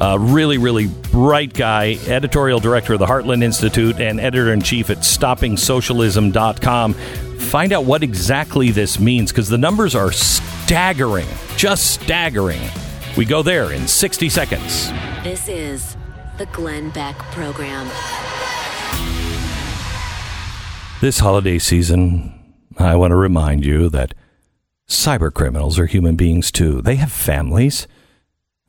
a really, really bright guy, editorial director of the Heartland Institute and editor in chief at StoppingSocialism.com. Find out what exactly this means because the numbers are staggering, just staggering. We go there in 60 seconds. This is the Glenn Beck Program. This holiday season, I want to remind you that cyber criminals are human beings too. They have families.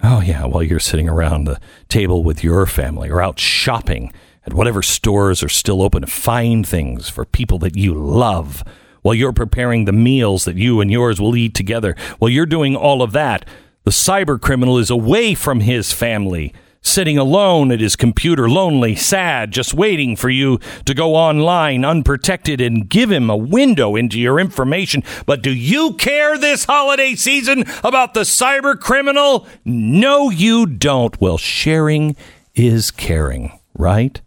Oh, yeah, while you're sitting around the table with your family or out shopping at whatever stores are still open to find things for people that you love, while you're preparing the meals that you and yours will eat together, while you're doing all of that, the cyber criminal is away from his family sitting alone at his computer, lonely, sad, just waiting for you to go online unprotected and give him a window into your information. But do you care this holiday season about the cyber criminal? No, you don't. Well, sharing is caring, right?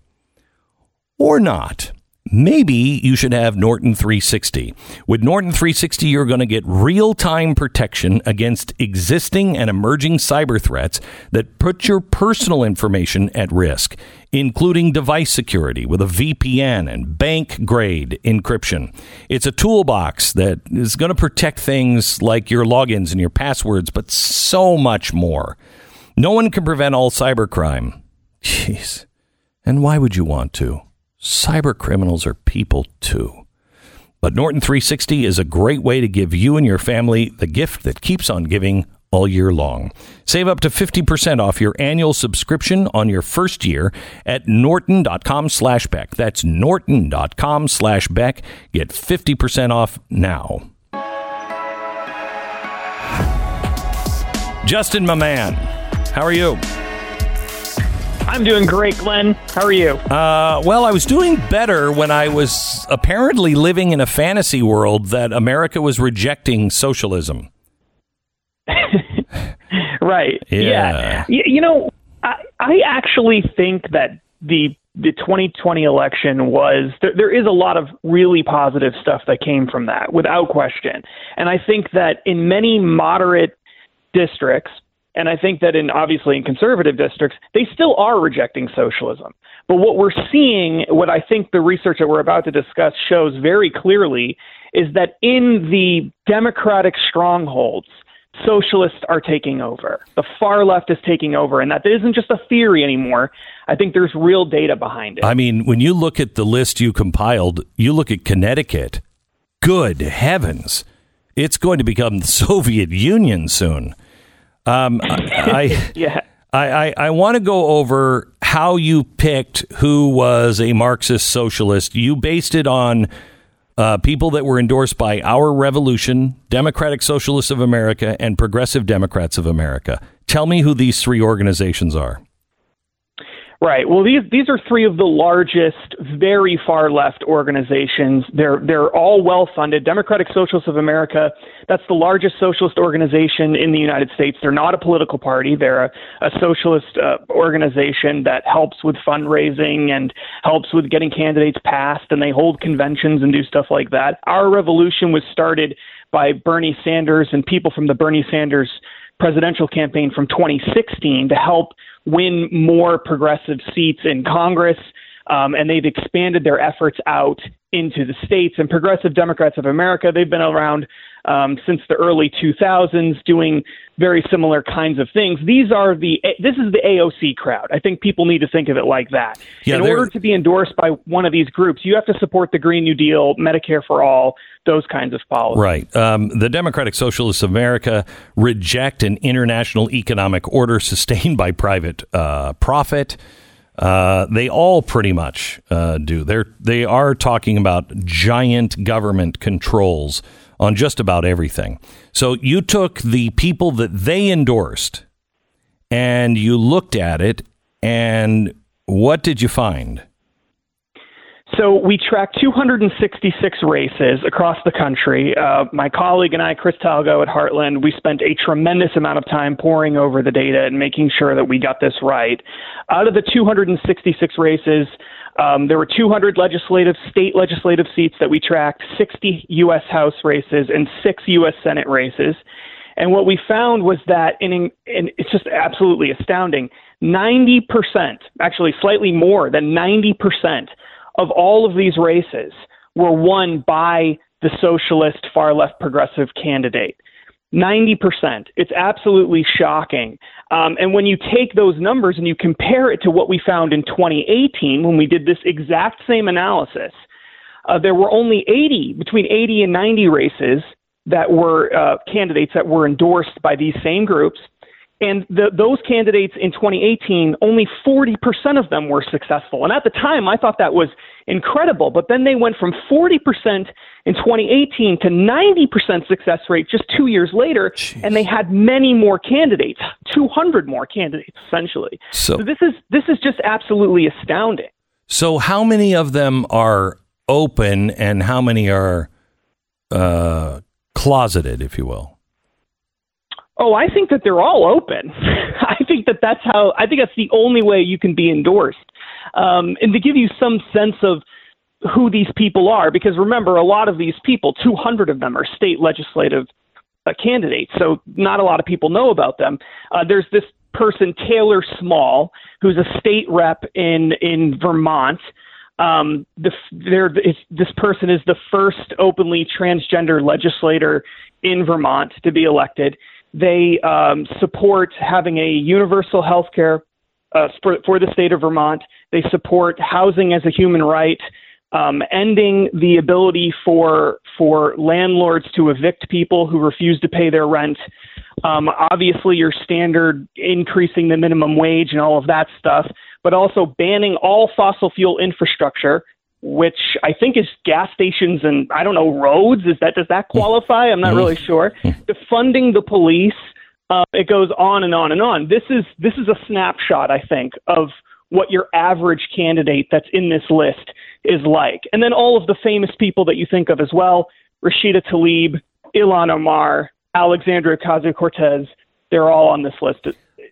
Or not. Maybe you should have Norton 360. With Norton 360, you're going to get real time protection against existing and emerging cyber threats that put your personal information at risk, including device security with a VPN and bank grade encryption. It's a toolbox that is going to protect things like your logins and your passwords, but so much more. No one can prevent all cybercrime. Jeez. And why would you want to? Cyber criminals are people too. But Norton 360 is a great way to give you and your family the gift that keeps on giving all year long. Save up to 50% off your annual subscription on your first year at norton.com slash Beck. That's norton.com slash Beck. Get 50% off now. Justin, my man, how are you? I'm doing great, Glenn. How are you? Uh, well, I was doing better when I was apparently living in a fantasy world that America was rejecting socialism. right. Yeah. yeah. You know, I, I actually think that the the 2020 election was there, there is a lot of really positive stuff that came from that without question. And I think that in many moderate districts, and I think that in obviously in conservative districts, they still are rejecting socialism. But what we're seeing, what I think the research that we're about to discuss shows very clearly, is that in the democratic strongholds, socialists are taking over. The far left is taking over, and that isn't just a theory anymore. I think there's real data behind it. I mean, when you look at the list you compiled, you look at Connecticut. Good heavens. It's going to become the Soviet Union soon. Um, I, yeah. I, I, I want to go over how you picked who was a Marxist socialist. You based it on uh, people that were endorsed by Our Revolution, Democratic Socialists of America, and Progressive Democrats of America. Tell me who these three organizations are. Right. Well, these these are three of the largest, very far left organizations. They're they're all well funded. Democratic Socialists of America, that's the largest socialist organization in the United States. They're not a political party. They're a, a socialist uh, organization that helps with fundraising and helps with getting candidates passed, and they hold conventions and do stuff like that. Our revolution was started by Bernie Sanders and people from the Bernie Sanders presidential campaign from 2016 to help win more progressive seats in Congress. Um, and they've expanded their efforts out into the states. And Progressive Democrats of America, they've been around um, since the early 2000s, doing very similar kinds of things. These are the this is the AOC crowd. I think people need to think of it like that. Yeah, In order to be endorsed by one of these groups, you have to support the Green New Deal, Medicare for all, those kinds of policies. Right. Um, the Democratic Socialists of America reject an international economic order sustained by private uh, profit. Uh, they all pretty much uh, do. They're they are talking about giant government controls on just about everything. So you took the people that they endorsed, and you looked at it, and what did you find? So we tracked 266 races across the country. Uh, my colleague and I, Chris Talgo at Heartland, we spent a tremendous amount of time poring over the data and making sure that we got this right. Out of the 266 races, um, there were 200 legislative state legislative seats that we tracked, 60 U.S. House races, and six U.S. Senate races. And what we found was that, in, in, it's just absolutely astounding 90%, actually slightly more than 90% of all of these races were won by the socialist far left progressive candidate. 90%. It's absolutely shocking. Um, and when you take those numbers and you compare it to what we found in 2018 when we did this exact same analysis, uh, there were only 80, between 80 and 90 races that were uh, candidates that were endorsed by these same groups. And the, those candidates in 2018, only 40% of them were successful. And at the time, I thought that was incredible. But then they went from 40% in 2018 to 90% success rate just two years later. Jeez. And they had many more candidates, 200 more candidates, essentially. So, so this is this is just absolutely astounding. So, how many of them are open, and how many are uh, closeted, if you will? Oh, I think that they're all open. I think that that's how. I think that's the only way you can be endorsed. Um, and to give you some sense of who these people are, because remember, a lot of these people, 200 of them, are state legislative uh, candidates, so not a lot of people know about them. Uh, there's this person, Taylor Small, who's a state rep in in Vermont. Um, this person is the first openly transgender legislator in Vermont to be elected. They um, support having a universal health care uh, for, for the state of Vermont. They support housing as a human right, um, ending the ability for for landlords to evict people who refuse to pay their rent. Um, obviously, your standard increasing the minimum wage and all of that stuff, but also banning all fossil fuel infrastructure, which I think is gas stations and I don't know roads. Is that does that qualify? I'm not really sure. Defunding the police. Uh, it goes on and on and on. This is this is a snapshot, I think, of what your average candidate that's in this list is like. And then all of the famous people that you think of as well Rashida Tlaib, Ilhan Omar, Alexandria Ocasio Cortez, they're all on this list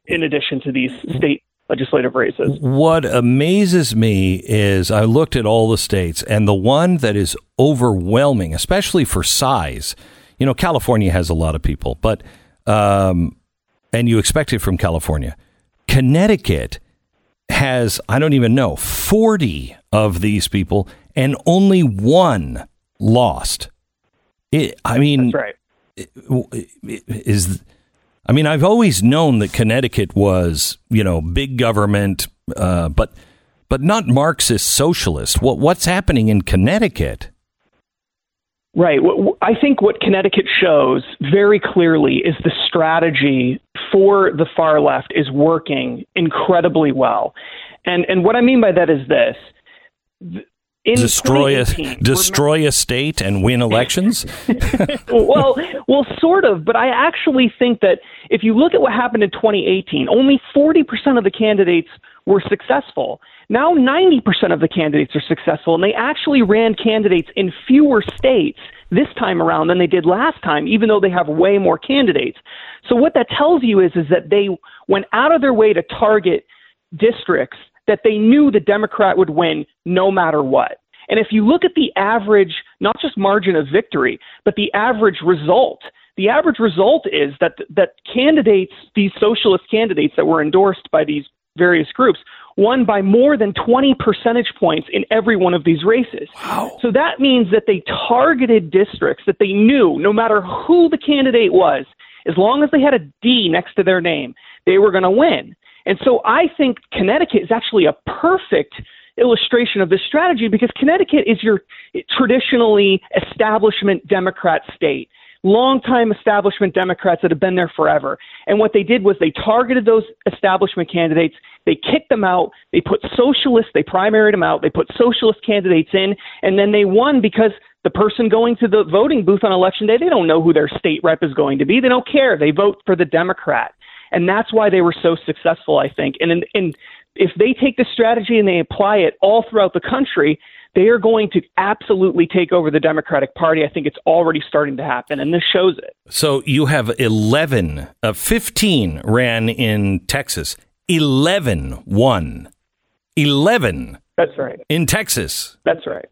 in addition to these state legislative races. What amazes me is I looked at all the states, and the one that is overwhelming, especially for size, you know, California has a lot of people, but, um, and you expect it from California. Connecticut has, I don't even know, 40 of these people, and only one lost. It, I mean, right. is I mean, I've always known that Connecticut was, you know, big government, uh, but but not Marxist socialist. What what's happening in Connecticut? Right. I think what Connecticut shows very clearly is the strategy for the far left is working incredibly well. And and what I mean by that is this in destroy a destroy remember, a state and win elections? well, well, sort of. But I actually think that if you look at what happened in 2018, only 40% of the candidates were successful. Now 90% of the candidates are successful, and they actually ran candidates in fewer states this time around than they did last time, even though they have way more candidates. So what that tells you is is that they went out of their way to target districts that they knew the Democrat would win no matter what. And if you look at the average, not just margin of victory, but the average result, the average result is that that candidates, these socialist candidates that were endorsed by these various groups, won by more than 20 percentage points in every one of these races. Wow. So that means that they targeted districts that they knew, no matter who the candidate was, as long as they had a D next to their name, they were going to win. And so I think Connecticut is actually a perfect illustration of this strategy because Connecticut is your traditionally establishment Democrat state. Longtime establishment Democrats that have been there forever. And what they did was they targeted those establishment candidates. They kicked them out. They put socialists, they primaried them out. They put socialist candidates in. And then they won because the person going to the voting booth on election day, they don't know who their state rep is going to be. They don't care. They vote for the Democrat and that's why they were so successful, I think. And in, in, if they take this strategy and they apply it all throughout the country, they are going to absolutely take over the Democratic Party. I think it's already starting to happen, and this shows it. So you have 11, uh, 15 ran in Texas, 11 won. 11. That's right. In Texas. That's right.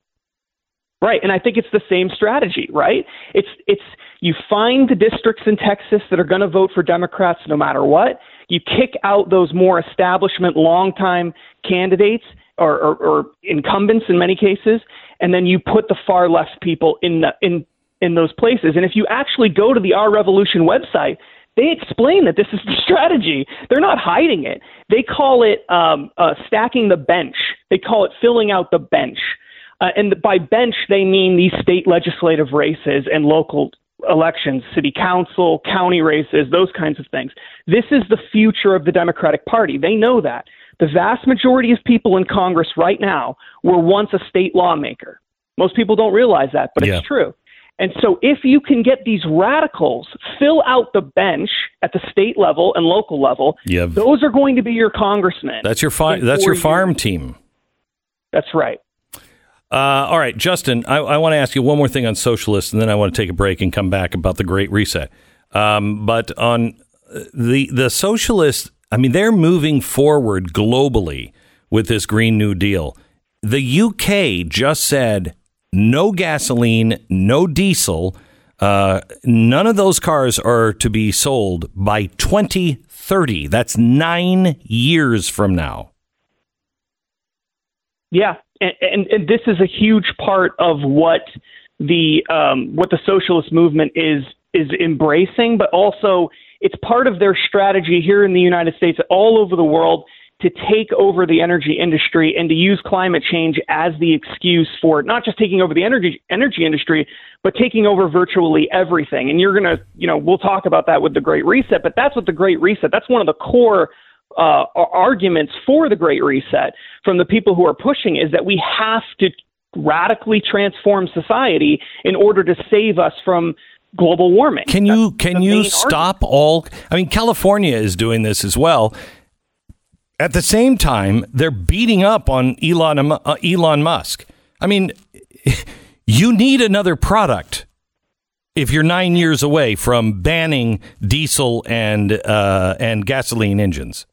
Right, and I think it's the same strategy, right? It's it's you find the districts in Texas that are going to vote for Democrats no matter what. You kick out those more establishment, longtime candidates or, or, or incumbents in many cases, and then you put the far left people in the, in in those places. And if you actually go to the Our Revolution website, they explain that this is the strategy. They're not hiding it. They call it um, uh, stacking the bench. They call it filling out the bench. Uh, and by bench, they mean these state legislative races and local elections, city council, county races, those kinds of things. This is the future of the Democratic Party. They know that. The vast majority of people in Congress right now were once a state lawmaker. Most people don't realize that, but Yeah. it's true. And so if you can get these radicals fill out the bench at the state level and local level, Yeah. those are going to be your congressmen. That's your fi- that's your farm years. team. That's right. Uh, all right, Justin, I, I want to ask you one more thing on socialists, and then I want to take a break and come back about the Great Reset. Um, but on uh, the the socialists, I mean, they're moving forward globally with this Green New Deal. The UK just said no gasoline, no diesel. Uh, none of those cars are to be sold by 2030. That's nine years from now. Yeah, and, and, and this is a huge part of what the um, what the socialist movement is is embracing, but also it's part of their strategy here in the United States, all over the world, to take over the energy industry and to use climate change as the excuse for not just taking over the energy energy industry, but taking over virtually everything. And you're gonna, you know, we'll talk about that with the Great Reset, but that's what the Great Reset. That's one of the core uh, arguments for the Great Reset from the people who are pushing is that we have to radically transform society in order to save us from global warming. Can you That's can you stop all? I mean, California is doing this as well. At the same time, they're beating up on Elon uh, Elon Musk. I mean, you need another product if you're nine years away from banning diesel and uh, and gasoline engines.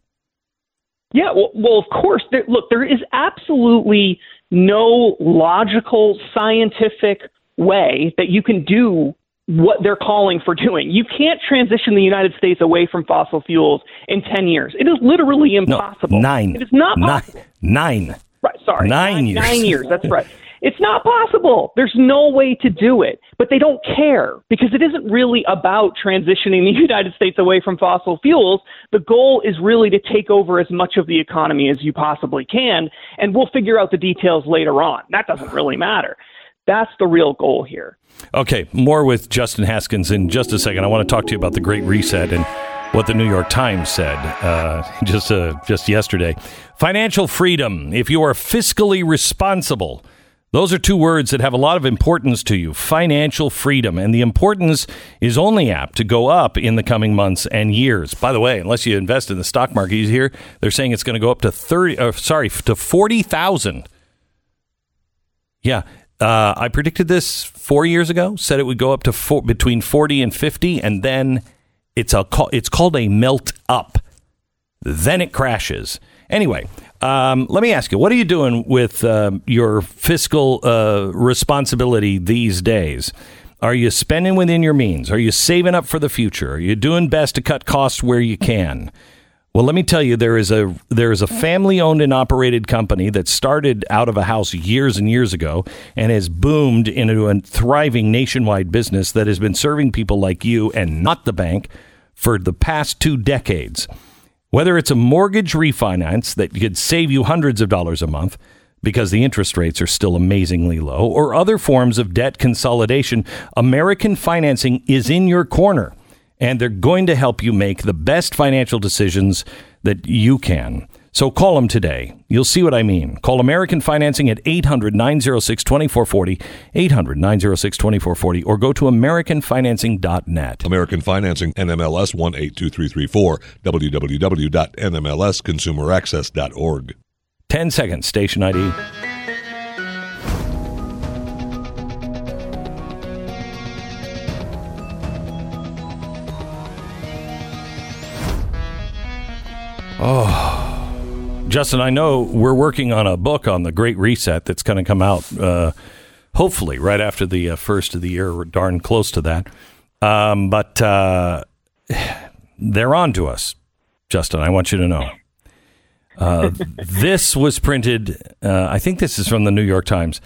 Yeah, well, well of course. There, look, there is absolutely no logical, scientific way that you can do what they're calling for doing. You can't transition the United States away from fossil fuels in 10 years. It is literally No, impossible. nine. It is not Nine. possible. Nine. Right, sorry. Nine years. Nine years, that's right. It's not possible. There's no way to do it. But they don't care because it isn't really about transitioning the United States away from fossil fuels. The goal is really to take over as much of the economy as you possibly can, and we'll figure out the details later on. That doesn't really matter. That's the real goal here. Okay, more with Justin Haskins in just a second. I want to talk to you about the Great Reset and what the New York Times said uh, just uh, just yesterday. Financial freedom. If you are fiscally responsible, those are two words that have a lot of importance to you. Financial freedom, and the importance is only apt to go up in the coming months and years. By the way, unless you invest in the stock market, you hear they're saying it's going to go up to thirty. Uh, sorry, to forty thousand. Yeah. Uh, I predicted this four years ago. Said it would go up to four, between forty and fifty, and then it's a it's called a melt up. Then it crashes. Anyway, um, let me ask you: What are you doing with um, your fiscal uh, responsibility these days? Are you spending within your means? Are you saving up for the future? Are you doing best to cut costs where you can? Well, let me tell you, there is a there is a family owned and operated company that started out of a house years and years ago and has boomed into a thriving nationwide business that has been serving people like you and not the bank for the past two decades. Whether it's a mortgage refinance that could save you hundreds of dollars a month because the interest rates are still amazingly low, or other forms of debt consolidation, American Financing is in your corner and they're going to help you make the best financial decisions that you can. So call them today. You'll see what I mean. Call American Financing at 800 906 2440, 800 906 2440, or go to AmericanFinancing.net. American Financing, NMLS 182334, www.nmlsconsumeraccess.org. 10 seconds, station ID. Oh, Justin, I know we're working on a book on the Great Reset that's going to come out uh, hopefully right after the uh, first of the year. We're darn close to that. Um, but uh, they're on to us, Justin. I want you to know. Uh, this was printed, uh, I think this is from the New York Times.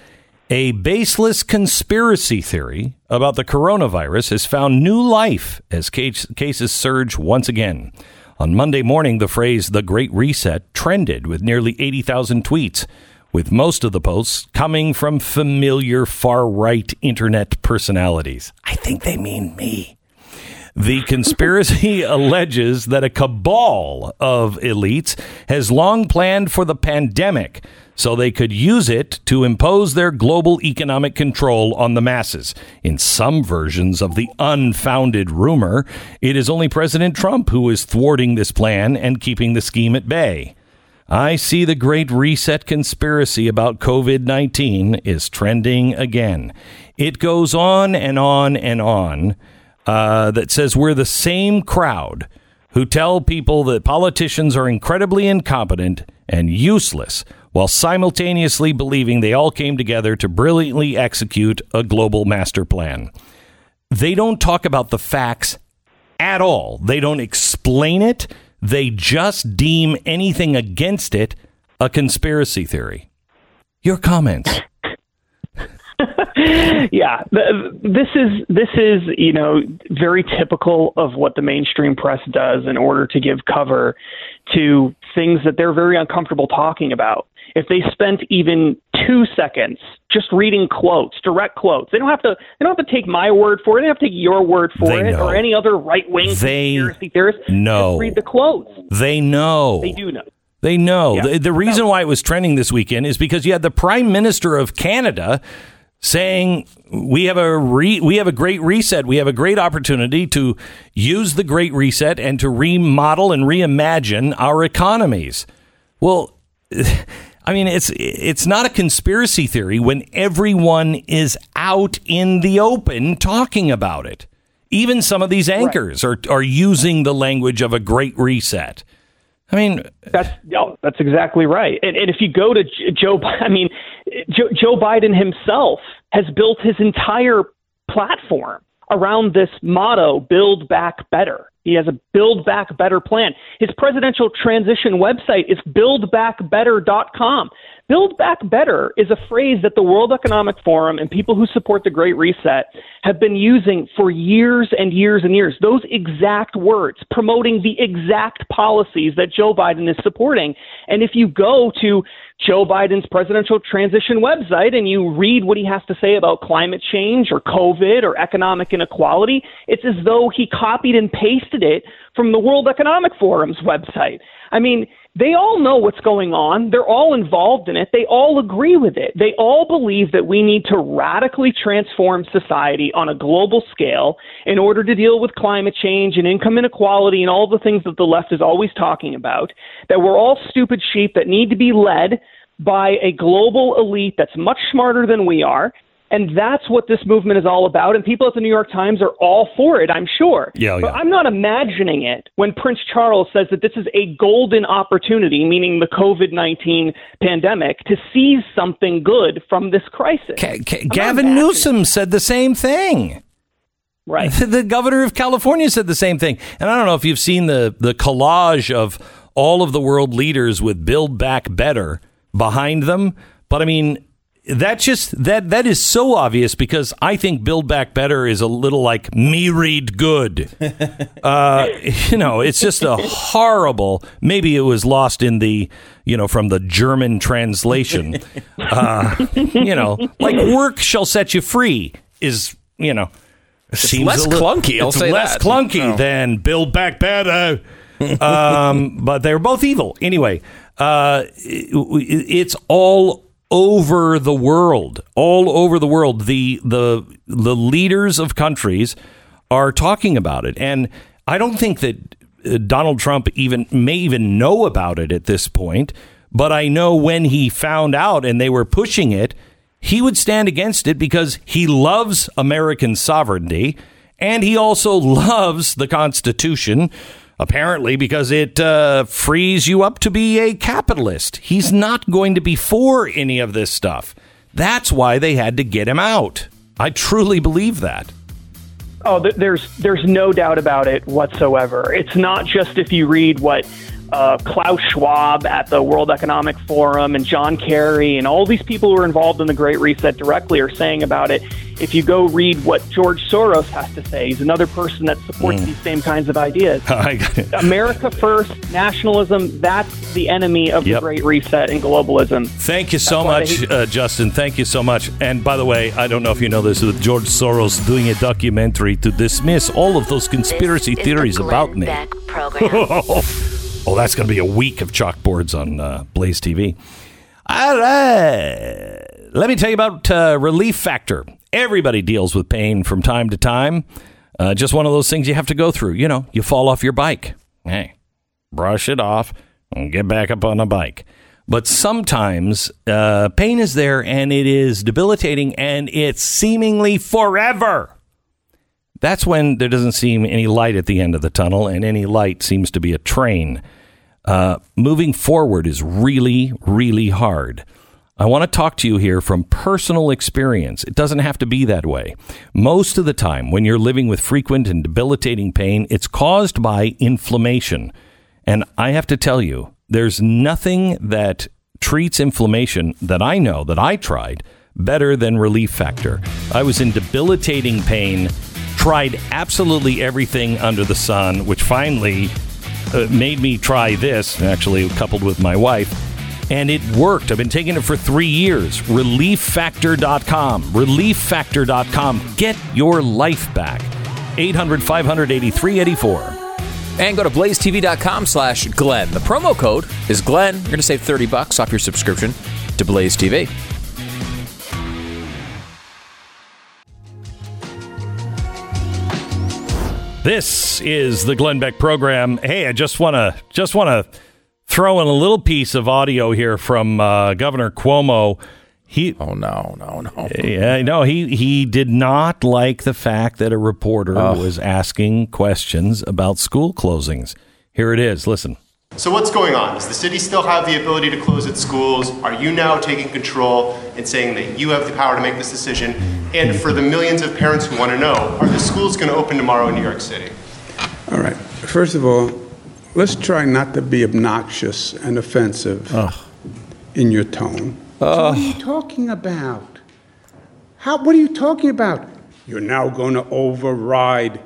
A baseless conspiracy theory about the coronavirus has found new life as case, cases surge once again. On Monday morning, the phrase the Great Reset trended with nearly 80,000 tweets. with most of the posts coming from familiar far right internet personalities. I think they mean me. The conspiracy alleges that a cabal of elites has long planned for the pandemic so they could use it to impose their global economic control on the masses. In some versions of the unfounded rumor, it is only President Trump who is thwarting this plan and keeping the scheme at bay. I see the Great Reset conspiracy about COVID 19 is trending again. It goes on and on and on uh, that says we're the same crowd who tell people that politicians are incredibly incompetent and useless while simultaneously believing they all came together to brilliantly execute a global master plan. They don't talk about the facts at all, they don't explain it. They just deem anything against it a conspiracy theory. Your comments. yeah, this is this is you know very typical of what the mainstream press does in order to give cover to things that they're very uncomfortable talking about. If they spent even two seconds just reading quotes, direct quotes, they don't have to they don't have to take my word for it. They don't have to take your word for They it know. or any other right wing conspiracy theorist. Just read the quotes. They know. They do know. They know. Yeah. The, the reason why it was trending this weekend is because you had the Prime Minister of Canada saying we have a re, we have a great reset. We have a great opportunity to use the great reset and to remodel and reimagine our economies. Well, I mean it's it's not a conspiracy theory when everyone is out in the open talking about it. Even some of these anchors are are using the language of a great reset. I mean, That's no, that's exactly right. And, and if you go to Joe, I mean, Joe, Joe Biden himself has built his entire platform around this motto: "Build Back Better." He has a Build Back Better plan. His presidential transition website is buildbackbetter.com. Build Back Better is a phrase that the World Economic Forum and people who support the Great Reset have been using for years and years and years. Those exact words promoting the exact policies that Joe Biden is supporting. And if you go to Joe Biden's presidential transition website and you read what he has to say about climate change or COVID or economic inequality, it's as though he copied and pasted it from the World Economic Forum's website. I mean, they all know what's going on. They're all involved in it. They all agree with it. They all believe that we need to radically transform society on a global scale in order to deal with climate change and income inequality and all the things that the left is always talking about. That we're all stupid sheep that need to be led by a global elite that's much smarter than we are. And that's what this movement is all about. And people at the New York Times are all for it, I'm sure. Yeah, But yeah. I'm not imagining it when Prince Charles says that this is a golden opportunity, meaning the COVID 19 pandemic, to seize something good from this crisis. Gavin Newsom said the same thing. Right. The governor of California said the same thing. And I don't know if you've seen the, the collage of all of the world leaders with Build Back Better behind them. But I mean, that just that that is so obvious because I think Build Back Better is a little like me read good. uh, you know, it's just a horrible. Maybe it was lost in the you know from the German translation. Uh, you know, like work shall set you free is you know. seems less little- clunky, I'll it's say less that. clunky Oh. than Build Back Better. um, but they're both evil anyway. Uh, it- it's all over the world, all over the world. The the the leaders of countries are talking about it, and I don't think that uh, Donald Trump even may even know about it at this point. But I know when he found out and they were pushing it, he would stand against it because he loves American sovereignty and he also loves the Constitution, apparently, because it uh, frees you up to be a capitalist. He's not going to be for any of this stuff. That's why they had to get him out. I truly believe that. Oh, there's there's no doubt about it whatsoever. It's not just if you read what uh, Klaus Schwab at the World Economic Forum and John Kerry and all these people who are involved in the Great Reset directly are saying about it. If you go read what George Soros has to say, he's another person that supports these same kinds of ideas. I got it. America first, nationalism, that's the enemy of Yep. the Great Reset and globalism. Thank you so why much, uh, Justin. Thank you so much. And by the way, I don't know if you know this, but George Soros doing a documentary to dismiss all of those conspiracy This is theories the about Glenn me. Oh, that's going to be a week of chalkboards on uh, Blaze TV. All right. Let me tell you about uh, Relief Factor. Everybody deals with pain from time to time. Uh, just one of those things you have to go through. You know, you fall off your bike. Hey, brush it off and get back up on a bike. But sometimes uh, pain is there and it is debilitating and it's seemingly forever. That's when there doesn't seem any light at the end of the tunnel, and any light seems to be a train. Uh, moving forward is really, really hard. I want to talk to you here from personal experience. It doesn't have to be that way. Most of the time, when you're living with frequent and debilitating pain, it's caused by inflammation. And I have to tell you, there's nothing that treats inflammation that I know that I tried better than Relief Factor. I was in debilitating pain, tried absolutely everything under the sun, which finally uh, made me try this, actually, coupled with my wife. And it worked. I've been taking it for three years. ReliefFactor.com. ReliefFactor.com. Get your life back. 800 583 84. And go to blazetv.com slash Glenn. The promo code is Glenn. You're going to save 30 bucks off your subscription to Blaze TV. This is the Glenn Beck program. Hey, I just want to just want to throw in a little piece of audio here from uh, Governor Cuomo. He Oh, no, no, no. Yeah, no, he he did not like the fact that a reporter was asking questions about school closings. Here it is. Listen. So what's going on? Does the city still have the ability to close its schools? Are you now taking control and saying that you have the power to make this decision? And for the millions of parents who want to know, are the schools going to open tomorrow in New York City? All right. First of all, let's try not to be obnoxious and offensive in your tone. So what are you talking about? How? What are you talking about? You're now going to override.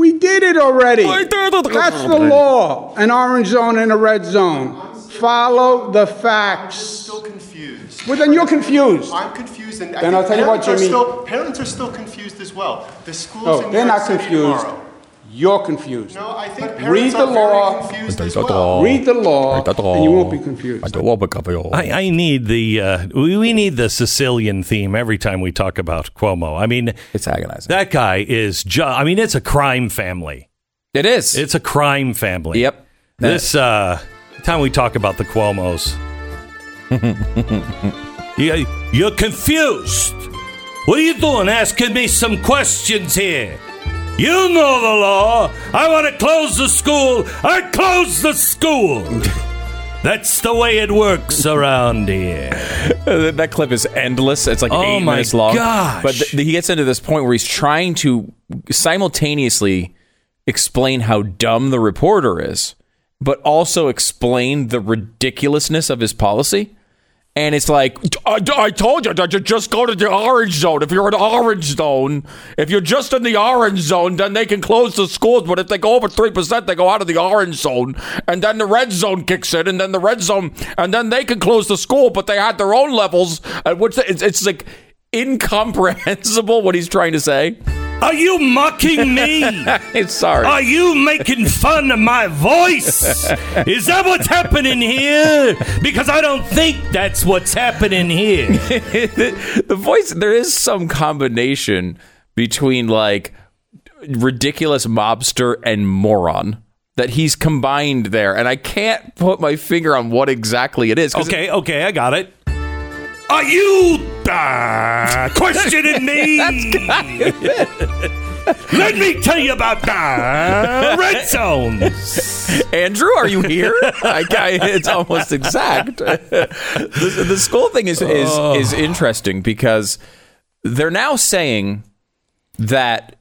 We did it already. That's the law. An orange zone and a red zone. Follow the I'm facts. still confused. Well, then you're confused. I'm confused, and I Then think I'll tell you what, parents are Jimmy. Still, parents are still confused as well. The schools Oh, in New they're York not City confused. tomorrow. You're confused. No, I think Read parents the are law. very confused as well. Read the law, and you won't be confused. I, I need the uh, we, we need the Sicilian theme every time we talk about Cuomo. I mean, It's agonizing. that guy is ju- I mean, it's a crime family. it is. It's a crime family. Yep. This uh, time we talk about the Cuomo's. you, you're confused. What are you doing asking me some questions here? You know the law. I want to close the school. I close the school. That's the way it works around here. Uh, that clip is endless. It's like Oh eight my minutes long. gosh. But th- he gets into this point where he's trying to simultaneously explain how dumb the reporter is, but also explain the ridiculousness of his policy. And it's like, I, I told you that you just go to the orange zone. If you're in orange zone, if you're just in the orange zone, then they can close the schools. But if they go over 3%, they go out of the orange zone. And then the red zone kicks in, and then the red zone, and then they can close the school, but they had their own levels. At which it's, it's like incomprehensible what he's trying to say. Are you mocking me? It's sorry. Are you making fun of my voice? Is that what's happening here? Because I don't think that's what's happening here. the, the voice there is some combination between like ridiculous mobster and moron that he's combined there and i can't put my finger on what exactly it is. Okay, okay, I got it. Are you uh, questioning me? Let me tell you about the red zones. andrew are you here I, I, it's almost exact the, the school thing is, is is interesting because they're now saying that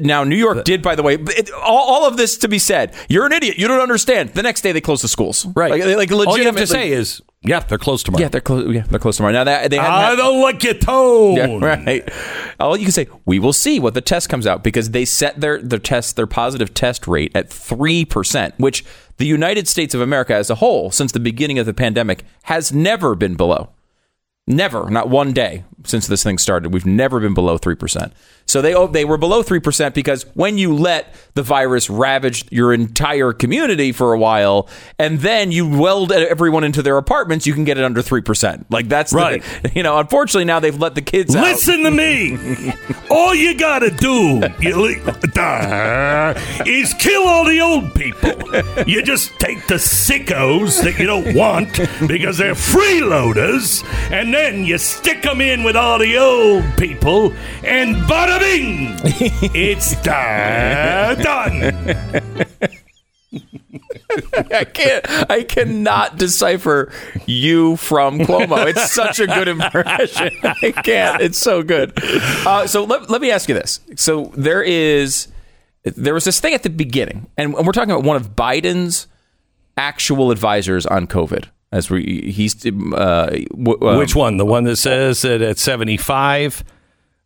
now New York did, by the way, it, all, all of this to be said. You're an idiot. You don't understand. The next day they close the schools. Right. Like, like All you have to say is, yeah, they're closed tomorrow. yeah, they're close. Yeah, they're close tomorrow. Now that they I had- don't like your tone. Yeah, right. All you can say, we will see what the test comes out because they set their their test their positive test rate at three percent, which the United States of America as a whole, since the beginning of the pandemic, has never been below. Never, not one day since this thing started. We've never been below three percent. So they oh, they were below three percent because when you let the virus ravage your entire community for a while, and then you weld everyone into their apartments, you can get it under three percent. Like that's the- Right. you know, unfortunately now they've let the kids out. Listen to me. all you gotta do you li- uh, is kill all the old people. You just take the sickos that you don't want because they're freeloaders, and then you stick them in with all the old people, and bada bing, it's da- done. I can't. I cannot decipher you from Cuomo. It's such a good impression. I can't. It's so good. Uh, so let, let me ask you this. So there is there was this thing at the beginning, and we're talking about one of Biden's actual advisors on COVID. As we he's uh, w- um, Which one? The one that says that at seventy-five.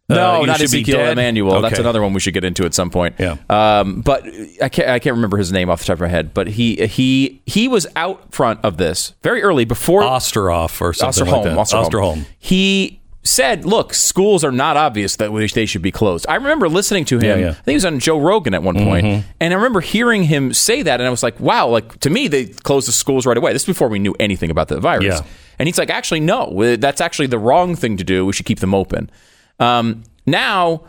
No, uh, not should be Ezekiel? Emanuel. That's another one we should get into at some point. Yeah. Um, but I can't. I can't remember his name off the top of my head. But he he he was out front of this very early before Osterhoff or something like that. Osterholm. Osterholm. He said, "Look, schools are not obvious that they should be closed." I remember listening to him. Yeah, yeah. I think he was on Joe Rogan at one point, and I remember hearing him say that, and I was like, "Wow!" Like to me, they closed the schools right away. This is before we knew anything about the virus. Yeah. And he's like, "Actually, no. That's actually the wrong thing to do. We should keep them open." Um, now.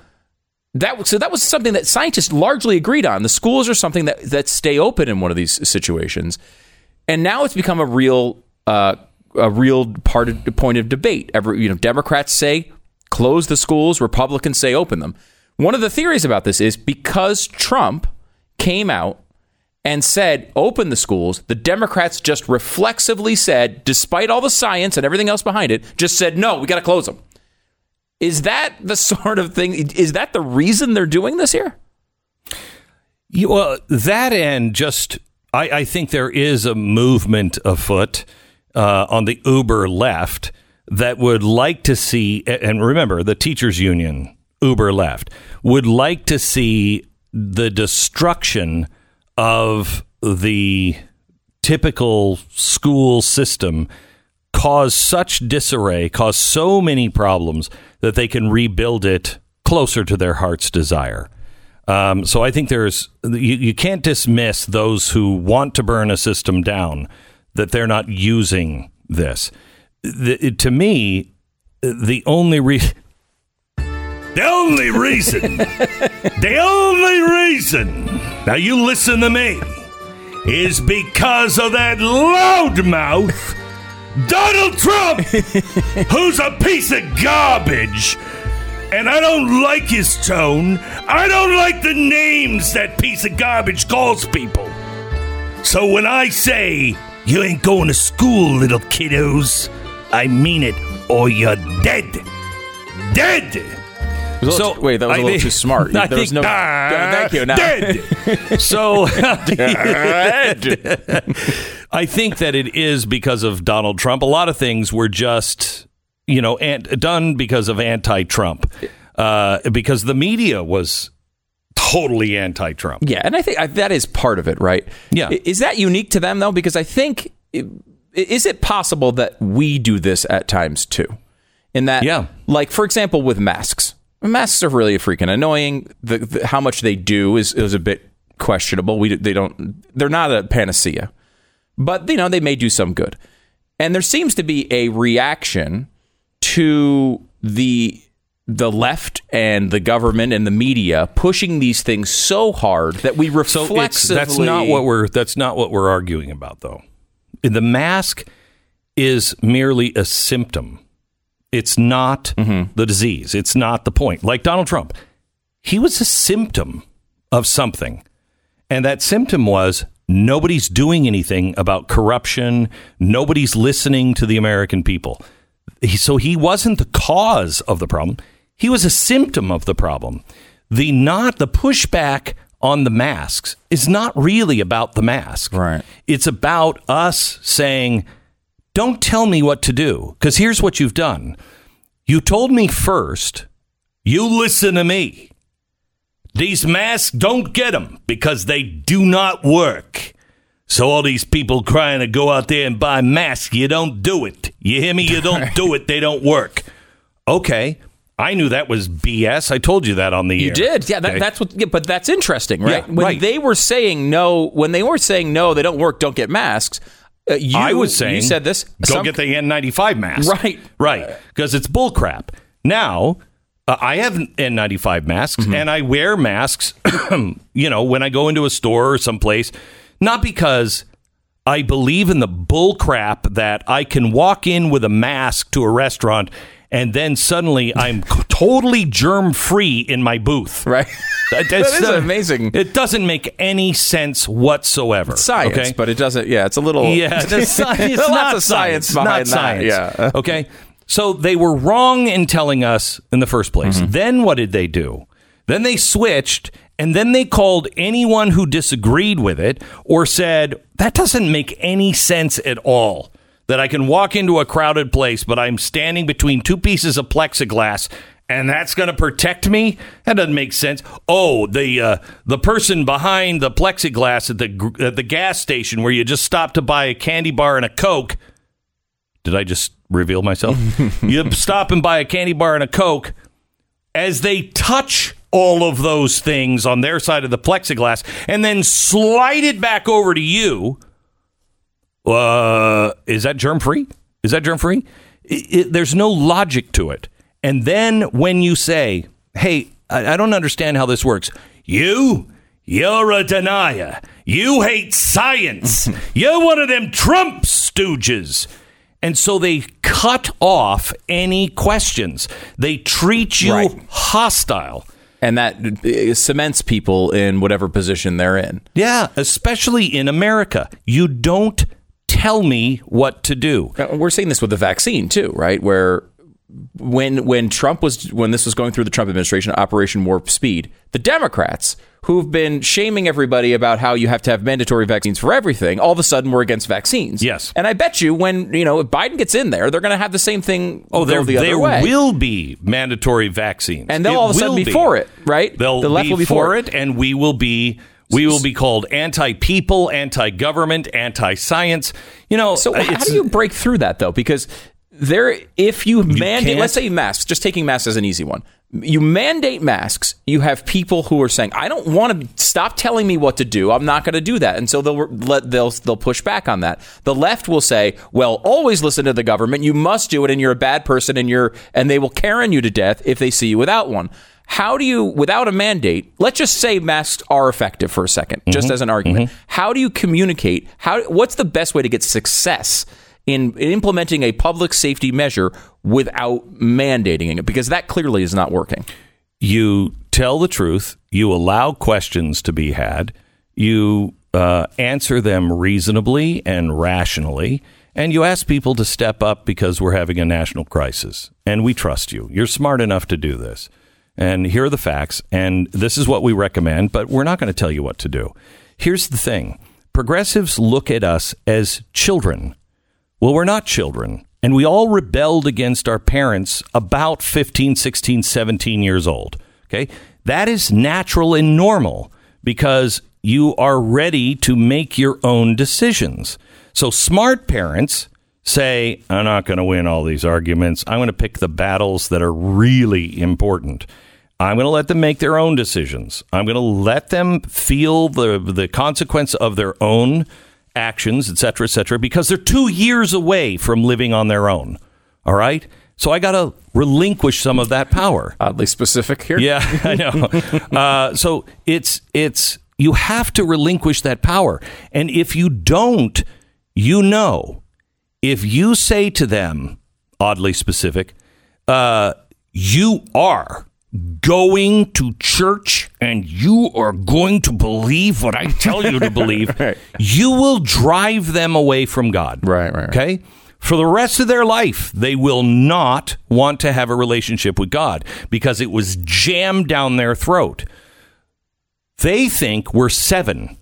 That so that was something that scientists largely agreed on. The schools are something that that stay open in one of these situations, and now it's become a real uh, a real part of point of debate. Every you know, Democrats say close the schools, Republicans say open them. One of the theories about this is because Trump came out and said open the schools, the Democrats just reflexively said, despite all the science and everything else behind it, just said no, we got to close them. Is that the sort of thing? Is that the reason they're doing this here? You, well, that and just, I, I think there is a movement afoot uh, on the Uber left that would like to see, and remember, the teachers' union, Uber left, would like to see the destruction of the typical school system cause such disarray, cause so many problems that they can rebuild it closer to their heart's desire. Um, so I think there's you, you can't dismiss those who want to burn a system down that they're not using this. The, to me, the only reason. The only reason, the only reason. Now you listen to me is because of that loudmouth Donald Trump, who's a piece of garbage. And I don't like his tone. I don't like the names that piece of garbage calls people. So when I say, you ain't going to school, little kiddos, I mean it, or you're dead. Dead! Was little- wait, that was a I little think- too smart. I There was think- no- Ah, Yeah, thank you. Now- Dead. so dead. I think that it is because of Donald Trump. A lot of things were just, you know, ant- done because of anti-Trump, uh, because the media was totally anti-Trump. Yeah, and I think I, that is part of it, right? Yeah. Is that unique to them though? Because I think is it possible that we do this at times too? In that, Yeah. like for example, with masks, masks are really freaking annoying. The, the, how much they do is is a bit questionable. We they don't they're not a panacea, but you know they may do some good. And there seems to be a reaction to the the left and the government and the media pushing these things so hard that we So reflexively. it's, that's not what we're that's not what we're arguing about though. The mask is merely a symptom. It's not mm-hmm. the disease. It's not the point. Like Donald Trump, he was a symptom of something. And that symptom was nobody's doing anything about corruption. Nobody's listening to the American people. He, so he wasn't the cause of the problem. He was a symptom of the problem. the not the pushback on the masks is not really about the mask. Right. It's about us saying, "Don't tell me what to do," because here's what you've done. You told me first. You listen to me. These masks don't get them because they do not work. So all these people crying to go out there and buy masks, you don't do it. You hear me? You don't do it. They don't work. Okay. I knew that was BS. I told you that on the You air. did, yeah. That, Okay. That's what. Yeah, but that's interesting, right? Yeah, when right. they were saying no, when they were saying no, they don't work. Don't get masks. Uh, you, I was saying you said this. Go some- get the N95 mask. Right. Right. Because it's bullcrap. Now, uh, I have N95 masks Mm-hmm. and I wear masks, you know, when I go into a store or someplace, not because I believe in the bullcrap that I can walk in with a mask to a restaurant and then suddenly I'm totally germ free in my booth. right. That, That is amazing. It doesn't make any sense whatsoever. science, okay? but it doesn't. Yeah, it's a little. Yeah, the it's Lots not of science not behind that, science. yeah. okay. So they were wrong in telling us in the first place. Mm-hmm. Then what did they do? Then they switched and then they called anyone who disagreed with it or said, that doesn't make any sense at all. That I can walk into a crowded place, but I'm standing between two pieces of plexiglass and that's going to protect me? That doesn't make sense. Oh, the uh, the person behind the plexiglass at the at the gas station where you just stopped to buy a candy bar and a coke. Did I just reveal myself? you stop and buy a candy bar and a coke. As they touch all of those things on their side of the plexiglass and then slide it back over to you, uh, is that germ free? Is that germ free? there's no logic to it. And then when you say, "Hey, I, I don't understand how this works," you, you're a denier. You hate science. you're one of them Trump stooges. And so they cut off any questions. They treat you Right. hostile. and that uh, cements people in whatever position they're in. Yeah, especially in America. You don't tell me what to do. We're seeing this with the vaccine too, right? Where when when Trump was when this was going through the Trump administration, Operation Warp Speed, the Democrats who've been shaming everybody about how you have to have mandatory vaccines for everything, all of a sudden were against vaccines. Yes. and I bet you when you know if Biden gets in there, they're going to have the same thing. Oh, there, the other there will be mandatory vaccines, and they'll It all of a sudden will be for it, right? They'll the left be will be for it, and we will be we will be called anti-people, anti-government, anti-science. You know, So how do you break through that though? Because there, if you mandate, can't? let's say masks, just taking masks as an easy one. You mandate masks. You have people who are saying, "I don't want to stop telling me what to do. I'm not going to do that," and so they'll let they'll they'll push back on that. The left will say, "Well, always listen to the government. You must do it, and you're a bad person, and you're and they will Karen you to death if they see you without one." How do you, without a mandate, let's just say masks are effective for a 2nd just as an argument. How do you communicate? How what's the best way to get success in, in implementing a public safety measure without mandating it? Because that clearly is not working. you tell the truth, you allow questions to be had, you uh, answer them reasonably and rationally, and you ask people to step up because we're having a national crisis. And we trust you. You're smart enough to do this. And here are the facts, and this is what we recommend, but we're not going to tell you what to do. Here's the thing progressives look at us as children. Well, we're not children. And we all rebelled against our parents about 15, 16, 17 years old. Okay. That is natural and normal because you are ready to make your own decisions. So smart parents say, I'm not going to win all these arguments. I'm going to pick the battles that are really important. I'm going to let them make their own decisions. I'm going to let them feel the the consequence of their own actions, et cetera, et cetera, because they're two years away from living on their own. All right. So I got to relinquish some of that power. Oddly specific here. Yeah, I know. uh, so it's it's you have to relinquish that power, and if you don't, you know, if you say to them, oddly specific, uh, you are going to church and you are going to believe what I tell you to believe, Right. you will drive them away from God. Right, right, right. Okay? For the rest of their life, they will not want to have a relationship with God because it was jammed down their throat. They think we're seven.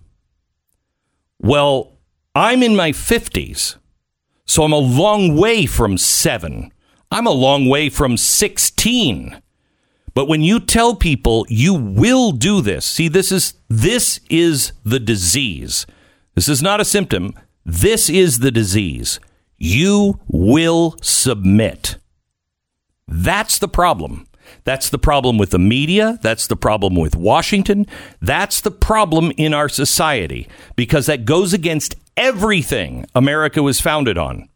Well, I'm in my 50s, so I'm a long way from seven. I'm a long way from 16. But when you tell people you will do this, see this is this is the disease. This is not a symptom. This is the disease. You will submit. That's the problem. That's the problem with the media. That's the problem with Washington. That's the problem in our society because that goes against everything America was founded on.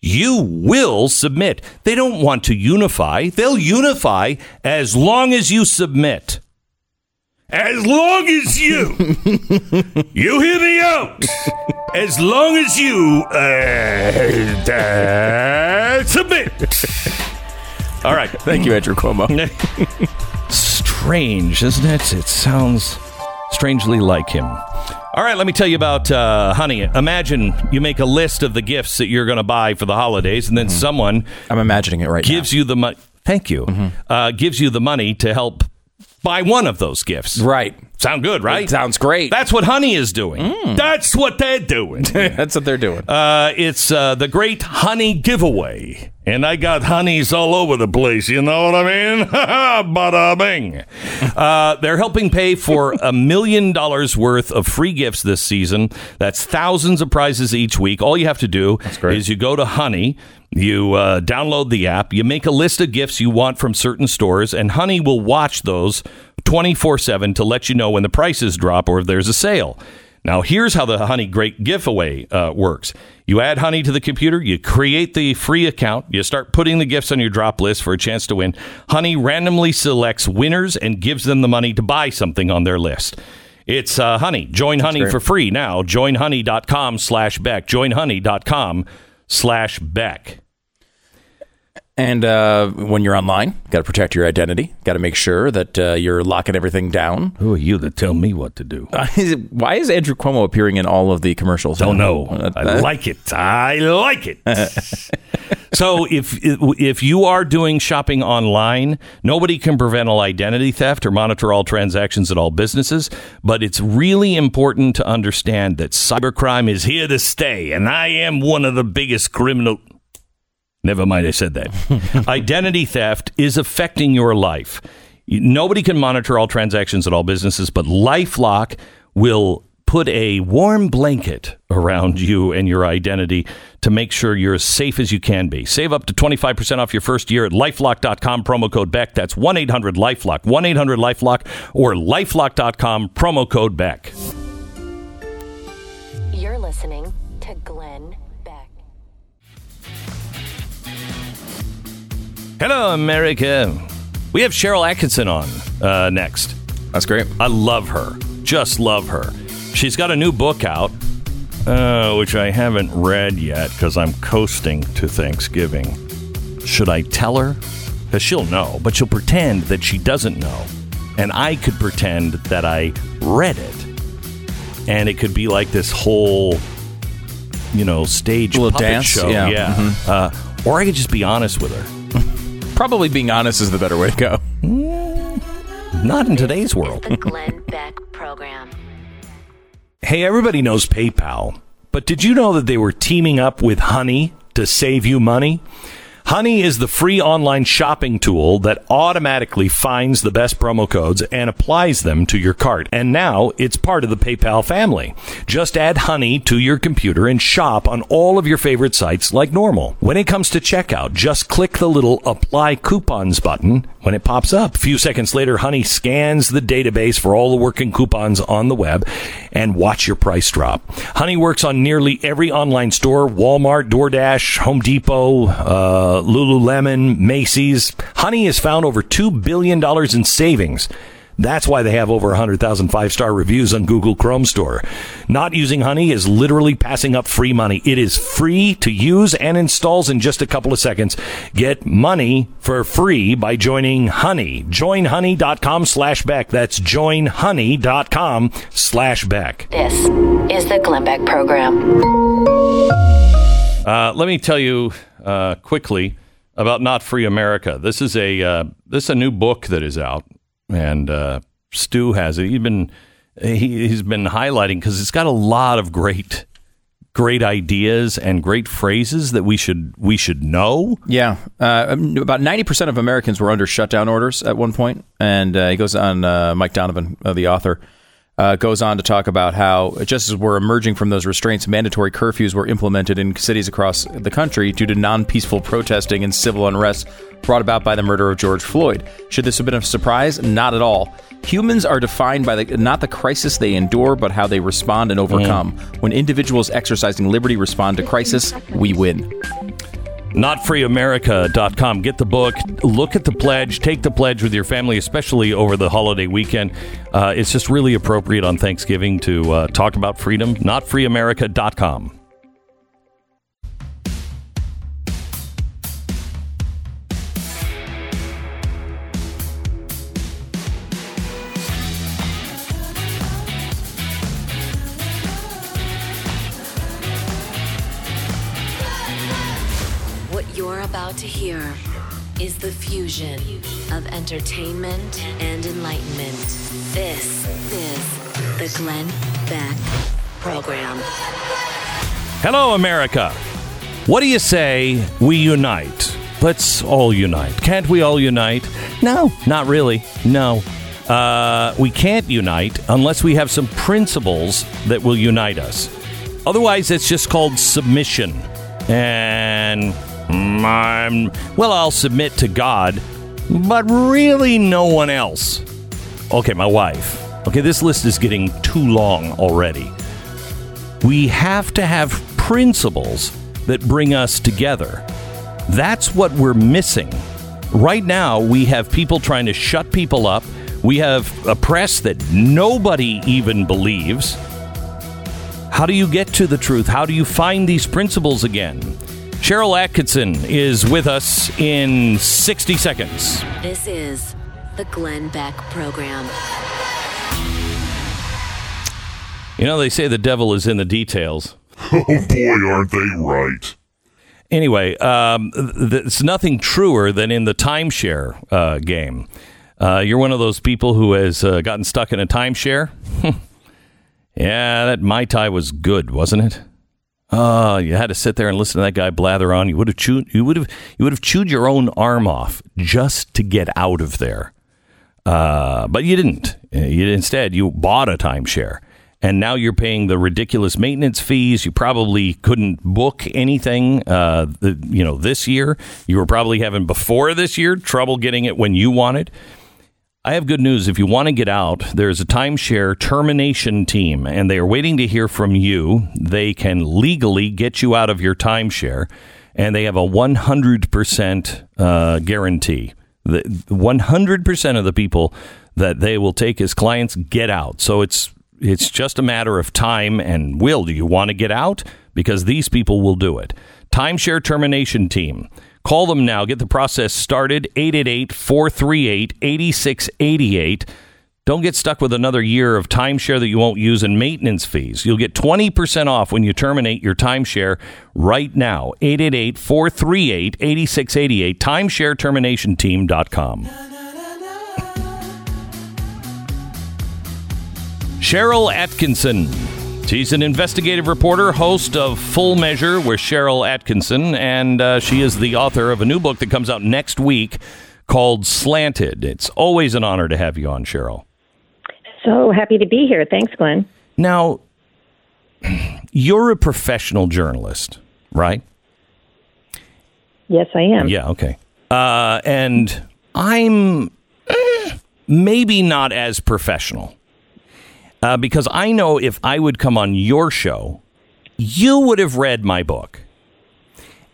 You will submit. They don't want to unify. They'll unify as long as you submit. As long as you, you hear me out. As long as you uh, uh, submit. All right. Thank you, Andrew Cuomo. Strange, isn't it? It sounds strangely like him. All right, let me tell you about uh, Honey. Imagine you make a list of the gifts that you're going to buy for the holidays, and then someone I'm imagining it right gives you the money. Thank you. Uh, gives you the money to help buy one of those gifts. Right. Sound good, right? It sounds great. That's what Honey is doing. That's what they're doing. That's what they're doing. Uh, it's uh, the Great Honey Giveaway. And I got honeys all over the place. You know what I mean? Bada bing. Uh, they're helping pay for a million dollars worth of free gifts this season. That's thousands of prizes each week. All you have to do is you go to Honey. You uh, download the app, you make a list of gifts you want from certain stores, and Honey will watch those 24 7 to let you know when the prices drop or if there's a sale. Now, here's how the Honey Great Giveaway uh, works. You add Honey to the computer, you create the free account, you start putting the gifts on your drop list for a chance to win. Honey randomly selects winners and gives them the money to buy something on their list. It's uh, Honey. Join Honey great. for free now. Joinhoney.com slash Beck. Joinhoney.com slash Beck. And uh, when you're online, got to protect your identity. Got to make sure that uh, you're locking everything down. Who are you to tell me what to do? Why is Andrew Cuomo appearing in all of the commercials? Don't know. Uh, I like it. I like it. so if if you are doing shopping online, nobody can prevent all identity theft or monitor all transactions at all businesses. But it's really important to understand that cybercrime is here to stay, and I am one of the biggest criminal. Never mind, I said that. Identity theft is affecting your life. Nobody can monitor all transactions at all businesses, but Lifelock will put a warm blanket around you and your identity to make sure you're as safe as you can be. Save up to 25% off your first year at lifelock.com, promo code Beck. That's 1 800 Lifelock, 1 800 Lifelock, or lifelock.com, promo code Beck. You're listening to Glenn Hello, America. We have Sharyl Attkisson on uh, next. That's great. I love her. Just love her. She's got a new book out, uh, which I haven't read yet because I'm coasting to Thanksgiving. Should I tell her? Because she'll know, but she'll pretend that she doesn't know. And I could pretend that I read it. And it could be like this whole, you know, stage Little puppet dance? show. Yeah. Mm-hmm. Uh, or I could just be honest with her. Probably being honest is the better way to go. Mm, not in today's world. The Glenn Beck Program. Hey, everybody knows PayPal, but did you know that they were teaming up with Honey to save you money? Honey is the free online shopping tool that automatically finds the best promo codes and applies them to your cart. And now it's part of the PayPal family. Just add Honey to your computer and shop on all of your favorite sites like normal. When it comes to checkout, just click the little apply coupons button when it pops up. A few seconds later, Honey scans the database for all the working coupons on the web and watch your price drop. Honey works on nearly every online store Walmart, DoorDash, Home Depot, uh, Lululemon, Macy's. Honey has found over $2 billion in savings. That's why they have over 100,000 five star reviews on Google Chrome Store. Not using Honey is literally passing up free money. It is free to use and installs in just a couple of seconds. Get money for free by joining Honey. Joinhoney.com slash Beck. That's joinhoney.com slash Beck. This is the Glenn Beck Program. Uh, let me tell you uh, quickly about Not Free America. This is a uh, this is a new book that is out, and uh, Stu has it. He's been he, he's been highlighting because it's got a lot of great great ideas and great phrases that we should we should know. Yeah, uh, about ninety percent of Americans were under shutdown orders at one point, and uh, he goes on. Uh, Mike Donovan, uh, the author, uh, goes on to talk about how just as we're emerging from those restraints, mandatory curfews were implemented in cities across the country due to non-peaceful protesting and civil unrest brought about by the murder of George Floyd. Should this have been a surprise? Not at all. Humans are defined by the, not the crisis they endure, but how they respond and overcome. When individuals exercising liberty respond to crisis, we win. NotFreeAmerica.com. Get the book, look at the pledge, take the pledge with your family, especially over the holiday weekend. Uh, it's just really appropriate on Thanksgiving to uh, talk about freedom. NotFreeAmerica.com. is the fusion of entertainment and enlightenment. This is the Glenn Beck Program. Hello, America. What do you say we unite? Let's all unite. Can't we all unite? No, not really. No. Uh, we can't unite unless we have some principles that will unite us. Otherwise, it's just called submission. And Mm, I'm, well, I'll submit to God, but really no one else. Okay, my wife. Okay, this list is getting too long already we have to have principles that bring us together. That's what we're missing. Right now, we have people trying to shut people up. We have a press that nobody even believes. How do you get to the truth? How do you find these principles again? Sharyl Attkisson is with us in 60 seconds. This is the Glenn Beck Program. You know, they say the devil is in the details. Oh boy, aren't they right? Anyway, um, th- it's nothing truer than in the timeshare uh, game. Uh, you're one of those people who has uh, gotten stuck in a timeshare. yeah, that mai tai was good, wasn't it? Oh, you had to sit there and listen to that guy blather on. You would have chewed. You would have. You would have chewed your own arm off just to get out of there. Uh, but you didn't. You instead you bought a timeshare, and now you're paying the ridiculous maintenance fees. You probably couldn't book anything. Uh, the, you know, this year you were probably having before this year trouble getting it when you wanted. I have good news. If you want to get out, there's a timeshare termination team, and they are waiting to hear from you. They can legally get you out of your timeshare, and they have a 100% uh, guarantee. The 100% of the people that they will take as clients get out. So it's it's just a matter of time and will. Do you want to get out? Because these people will do it. Timeshare termination team. Call them now. Get the process started. 888 438 8688. Don't get stuck with another year of timeshare that you won't use and maintenance fees. You'll get 20% off when you terminate your timeshare right now. 888 438 8688. TimeshareTerminationTeam.com. Sharyl Attkisson. She's an investigative reporter, host of Full Measure with Sharyl Attkisson, and uh, she is the author of a new book that comes out next week called Slanted. It's always an honor to have you on, Sharyl. So happy to be here. Thanks, Glenn. Now, you're a professional journalist, right? Yes, I am. Yeah, okay. Uh, and I'm eh, maybe not as professional uh, because I know if I would come on your show, you would have read my book.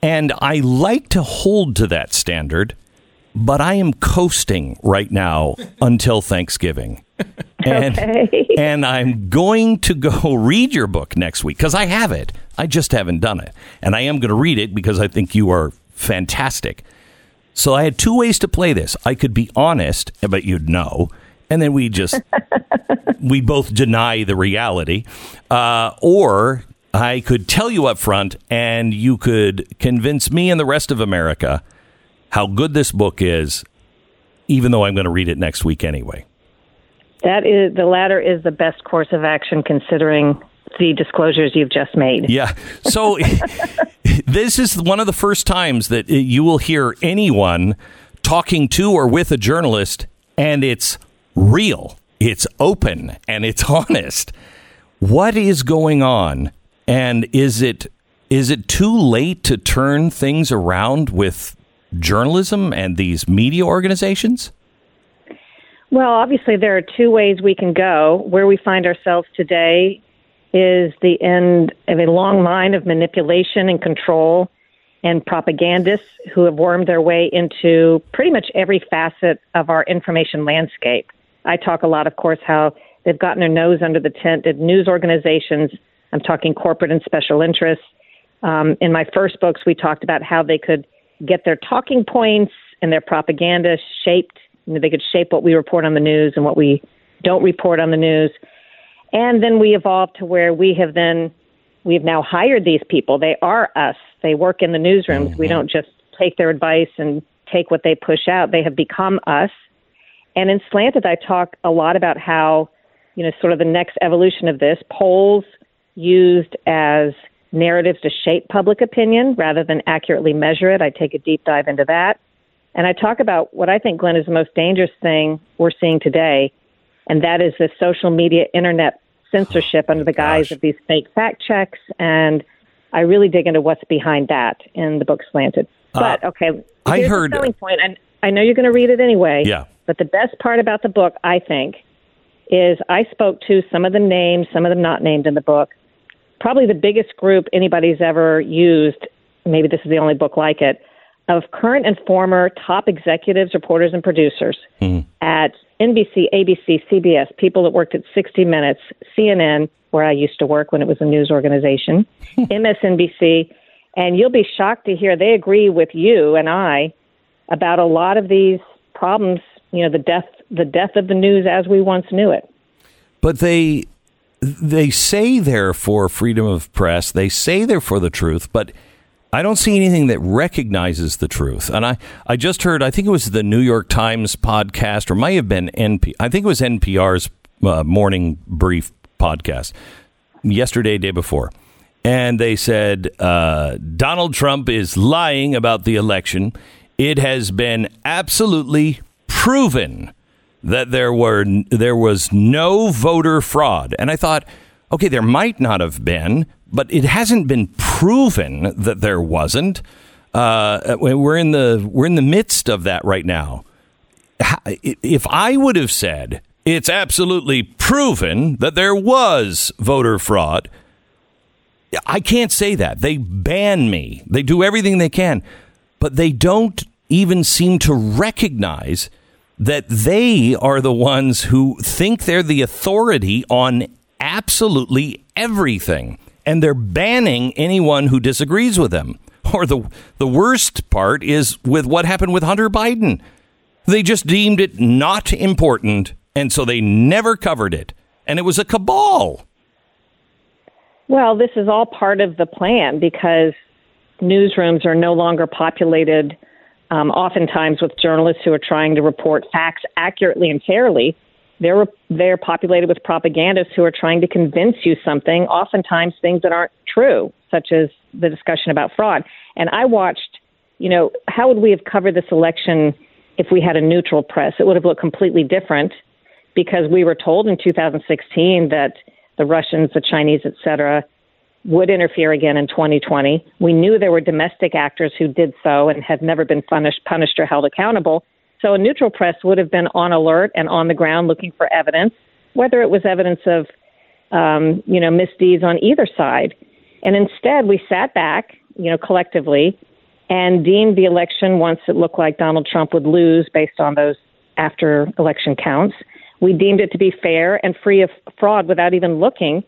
And I like to hold to that standard, but I am coasting right now until Thanksgiving. And, Okay. and I'm going to go read your book next week because I have it. I just haven't done it. And I am going to read it because I think you are fantastic. So I had two ways to play this. I could be honest, but you'd know. And then we just, we both deny the reality. Uh, or I could tell you up front, and you could convince me and the rest of America how good this book is, even though I'm going to read it next week anyway. That is the latter is the best course of action considering the disclosures you've just made. Yeah. So this is one of the first times that you will hear anyone talking to or with a journalist and it's real, it's open, and it's honest. What is going on? And is it is it too late to turn things around with journalism and these media organizations? Well, obviously, there are two ways we can go. Where we find ourselves today is the end of a long line of manipulation and control and propagandists who have wormed their way into pretty much every facet of our information landscape. I talk a lot, of course, how they've gotten their nose under the tent at news organizations. I'm talking corporate and special interests. Um, in my first books, we talked about how they could get their talking points and their propaganda shaped you know, they could shape what we report on the news and what we don't report on the news. And then we evolved to where we have then we've now hired these people. They are us. They work in the newsrooms. Mm-hmm. We don't just take their advice and take what they push out. They have become us. And in Slanted, I talk a lot about how, you know, sort of the next evolution of this polls used as narratives to shape public opinion rather than accurately measure it. I take a deep dive into that. And I talk about what I think, Glenn, is the most dangerous thing we're seeing today, and that is the social media internet censorship under the guise Gosh. of these fake fact checks. And I really dig into what's behind that in the book Slanted. Uh, but okay, I heard the selling point, and I know you're going to read it anyway. Yeah. But the best part about the book, I think, is I spoke to some of the names, some of them not named in the book. Probably the biggest group anybody's ever used. Maybe this is the only book like it of current and former top executives, reporters, and producers mm. at NBC, ABC, CBS, people that worked at 60 Minutes, CNN, where I used to work when it was a news organization, MSNBC, and you'll be shocked to hear they agree with you and I about a lot of these problems. You know, the death, the death of the news as we once knew it. But they they say they're for freedom of press. They say they're for the truth, but I don't see anything that recognizes the truth. And I, I just heard, I think it was the New York Times podcast, or might have been NP. I think it was NPR's uh, morning brief podcast yesterday, day before. And they said uh, Donald Trump is lying about the election. It has been absolutely proven that there were there was no voter fraud. And I thought, okay, there might not have been, but it hasn't been proven that there wasn't. Uh, we're in the we're in the midst of that right now. If I would have said it's absolutely proven that there was voter fraud, I can't say that. They ban me. They do everything they can, but they don't even seem to recognize that they are the ones who think they're the authority on absolutely everything and they're banning anyone who disagrees with them. Or the the worst part is with what happened with Hunter Biden. They just deemed it not important, and so they never covered it, and it was a cabal. Well, this is all part of the plan because newsrooms are no longer populated, um, oftentimes with journalists who are trying to report facts accurately and fairly they're they're populated with propagandists who are trying to convince you something, oftentimes things that aren't true, such as the discussion about fraud. And I watched, you know, how would we have covered this election if we had a neutral press? It would have looked completely different because we were told in 2016 that the Russians, the Chinese, et cetera, would interfere again in 2020. We knew there were domestic actors who did so and have never been punished, punished or held accountable. So a neutral press would have been on alert and on the ground looking for evidence, whether it was evidence of, um, you know, misdeeds on either side. And instead, we sat back, you know, collectively and deemed the election once it looked like Donald Trump would lose based on those after election counts. We deemed it to be fair and free of fraud without even looking.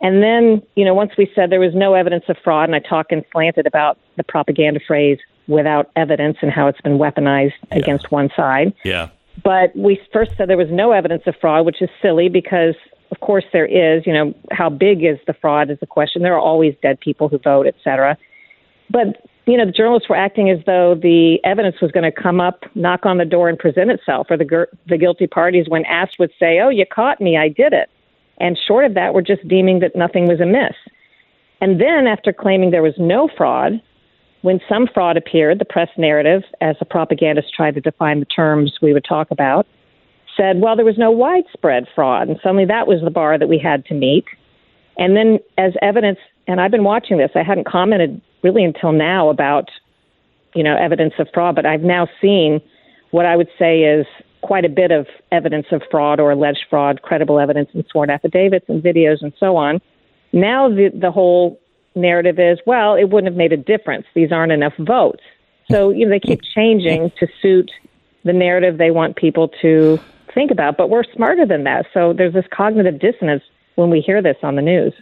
And then, you know, once we said there was no evidence of fraud, and I talk in slanted about the propaganda phrase without evidence and how it's been weaponized yeah. against one side. Yeah. But we first said there was no evidence of fraud, which is silly because of course there is. You know, how big is the fraud is the question. There are always dead people who vote, et cetera. But you know, the journalists were acting as though the evidence was going to come up, knock on the door, and present itself, or the the guilty parties, when asked, would say, "Oh, you caught me, I did it." And short of that, we're just deeming that nothing was amiss. And then, after claiming there was no fraud, when some fraud appeared, the press narrative, as the propagandists tried to define the terms we would talk about, said, well, there was no widespread fraud. And suddenly that was the bar that we had to meet. And then, as evidence, and I've been watching this, I hadn't commented really until now about, you know, evidence of fraud, but I've now seen what I would say is quite a bit of evidence of fraud or alleged fraud, credible evidence in sworn affidavits and videos and so on. Now the the whole narrative is, well, it wouldn't have made a difference. These aren't enough votes. So, you know, they keep changing to suit the narrative they want people to think about. But we're smarter than that. So there's this cognitive dissonance when we hear this on the news.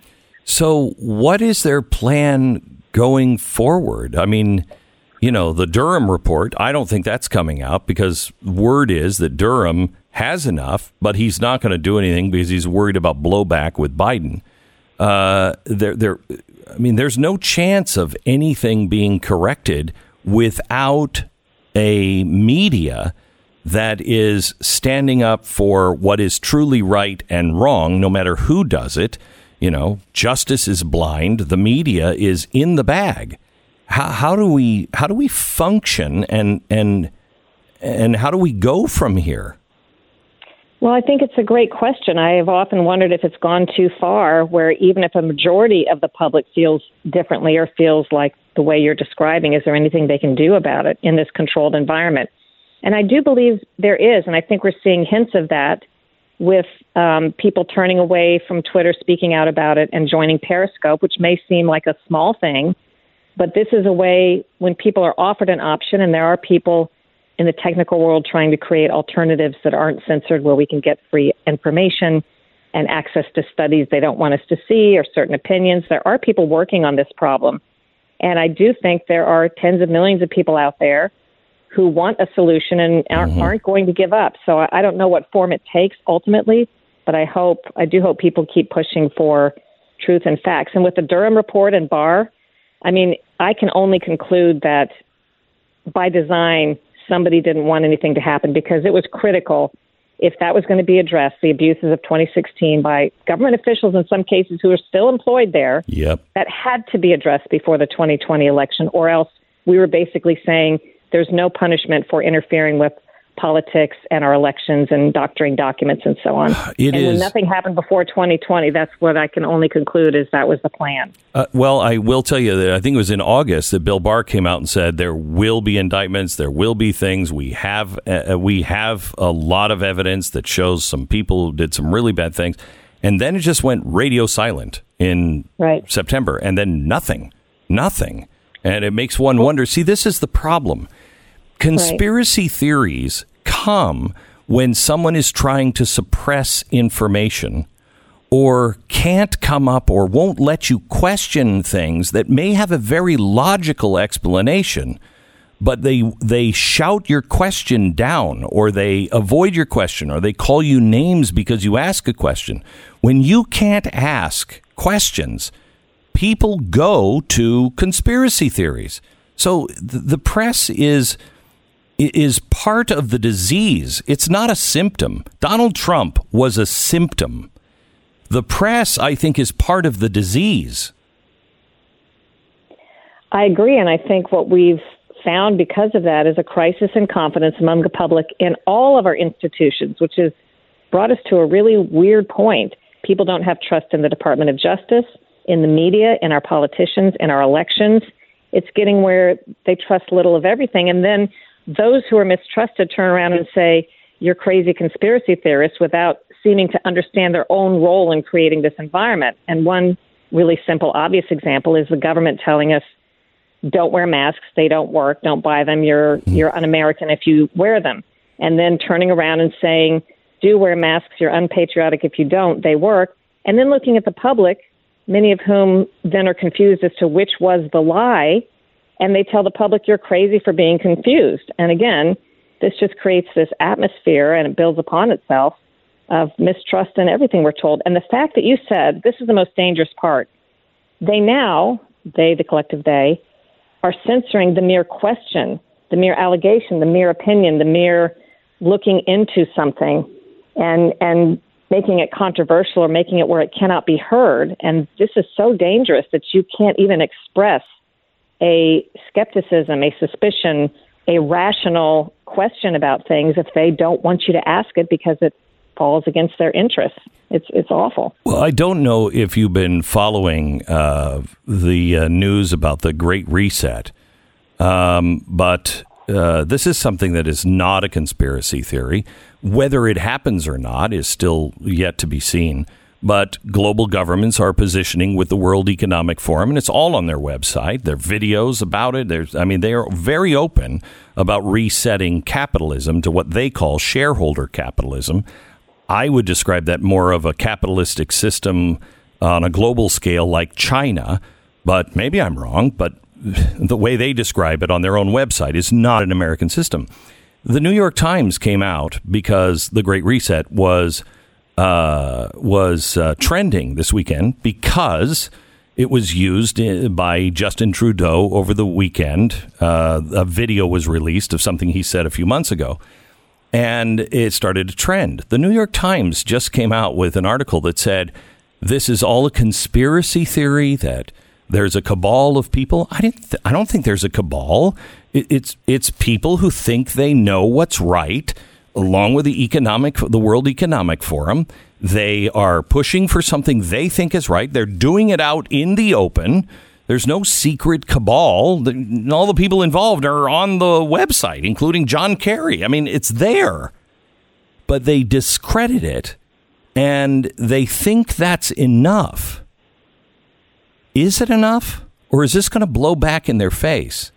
So, what is their plan going forward? I mean, you know, the Durham report, I don't think that's coming out because word is that Durham has enough, but he's not going to do anything because he's worried about blowback with Biden. Uh, there, there, I mean, there's no chance of anything being corrected without a media that is standing up for what is truly right and wrong, no matter who does it. You know, justice is blind. The media is in the bag. How, how do we how do we function and and and how do we go from here? Well, I think it's a great question. I have often wondered if it's gone too far, where even if a majority of the public feels differently or feels like the way you're describing, is there anything they can do about it in this controlled environment? And I do believe there is, and I think we're seeing hints of that with um, people turning away from Twitter, speaking out about it, and joining Periscope, which may seem like a small thing, but this is a way when people are offered an option, and there are people in the technical world trying to create alternatives that aren't censored where we can get free information and access to studies they don't want us to see or certain opinions. There are people working on this problem. And I do think there are tens of millions of people out there who want a solution and aren't, mm-hmm. aren't going to give up. So I, I don't know what form it takes ultimately, but I hope, I do hope people keep pushing for truth and facts. And with the Durham report and Barr, I mean, I can only conclude that by design, somebody didn't want anything to happen because it was critical if that was going to be addressed, the abuses of 2016 by government officials in some cases who are still employed there, yep. that had to be addressed before the 2020 election, or else we were basically saying there's no punishment for interfering with politics and our elections and doctoring documents and so on. It and is, nothing happened before 2020, that's what I can only conclude is that was the plan. Uh, well, I will tell you that I think it was in August that Bill Barr came out and said there will be indictments, there will be things. We have uh, uh we have a lot of evidence that shows some people did some really bad things, and then it just went radio silent in right. September, and then nothing, nothing, and it makes one wonder. See, this is the problem. Conspiracy right. theories come when someone is trying to suppress information or can't come up or won't let you question things that may have a very logical explanation but they they shout your question down or they avoid your question or they call you names because you ask a question when you can't ask questions people go to conspiracy theories so the press is is part of the disease. It's not a symptom. Donald Trump was a symptom. The press, I think, is part of the disease. I agree. And I think what we've found because of that is a crisis in confidence among the public in all of our institutions, which has brought us to a really weird point. People don't have trust in the Department of Justice, in the media, in our politicians, in our elections. It's getting where they trust little of everything. And then those who are mistrusted turn around and say, You're crazy conspiracy theorists without seeming to understand their own role in creating this environment. And one really simple, obvious example is the government telling us, don't wear masks, they don't work, don't buy them, you're hmm. you're un American if you wear them. And then turning around and saying, do wear masks, you're unpatriotic if you don't, they work. And then looking at the public, many of whom then are confused as to which was the lie and they tell the public you're crazy for being confused. And again, this just creates this atmosphere and it builds upon itself of mistrust in everything we're told. And the fact that you said this is the most dangerous part, they now, they, the collective they, are censoring the mere question, the mere allegation, the mere opinion, the mere looking into something and and making it controversial or making it where it cannot be heard. And this is so dangerous that you can't even express a skepticism, a suspicion, a rational question about things if they don't want you to ask it because it falls against their interests. It's it's awful. Well, I don't know if you've been following uh, the uh, news about the Great Reset, um, but uh, this is something that is not a conspiracy theory. Whether it happens or not is still yet to be seen. But global governments are positioning with the World Economic Forum, and it's all on their website. There are videos about it. There's, I mean, they are very open about resetting capitalism to what they call shareholder capitalism. I would describe that more of a capitalistic system on a global scale like China, but maybe I'm wrong. But the way they describe it on their own website is not an American system. The New York Times came out because the Great Reset was uh, was uh, trending this weekend because it was used by Justin Trudeau over the weekend. Uh, a video was released of something he said a few months ago, and it started to trend. The New York Times just came out with an article that said this is all a conspiracy theory that there's a cabal of people. I didn't. Th- I don't think there's a cabal. It, it's it's people who think they know what's right, along with the economic, the World Economic Forum. They are pushing for something they think is right. They're doing it out in the open. There's no secret cabal. All the people involved are on the website, including John Kerry. I mean, it's there, but they discredit it, and they think that's enough. Is it enough? Or is this going to blow back in their face?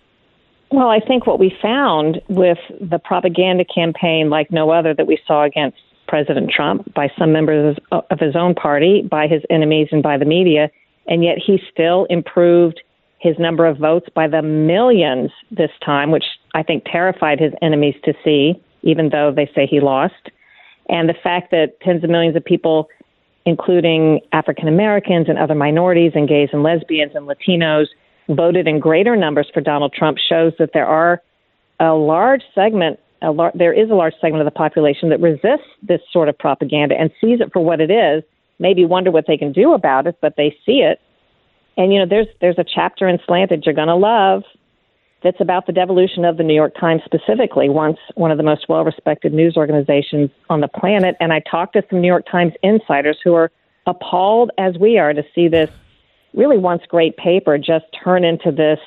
Well, I think what we found with the propaganda campaign like no other that we saw against President Trump by some members of his own party, by his enemies, and by the media, and yet he still improved his number of votes by the millions this time, which I think terrified his enemies to see, even though they say he lost. And the fact that tens of millions of people including African Americans and other minorities and gays and lesbians and Latinos, voted in greater numbers for Donald Trump shows that there are a large segment, a lar- there is a large segment of the population that resists this sort of propaganda and sees it for what it is. Maybe wonder what they can do about it, but they see it. And you know, there's there's a chapter in Slanted you're going to love that's about the devolution of the New York Times specifically, once one of the most well respected news organizations on the planet. And I talked to some New York Times insiders who are appalled as we are to see this really once great paper just turn into this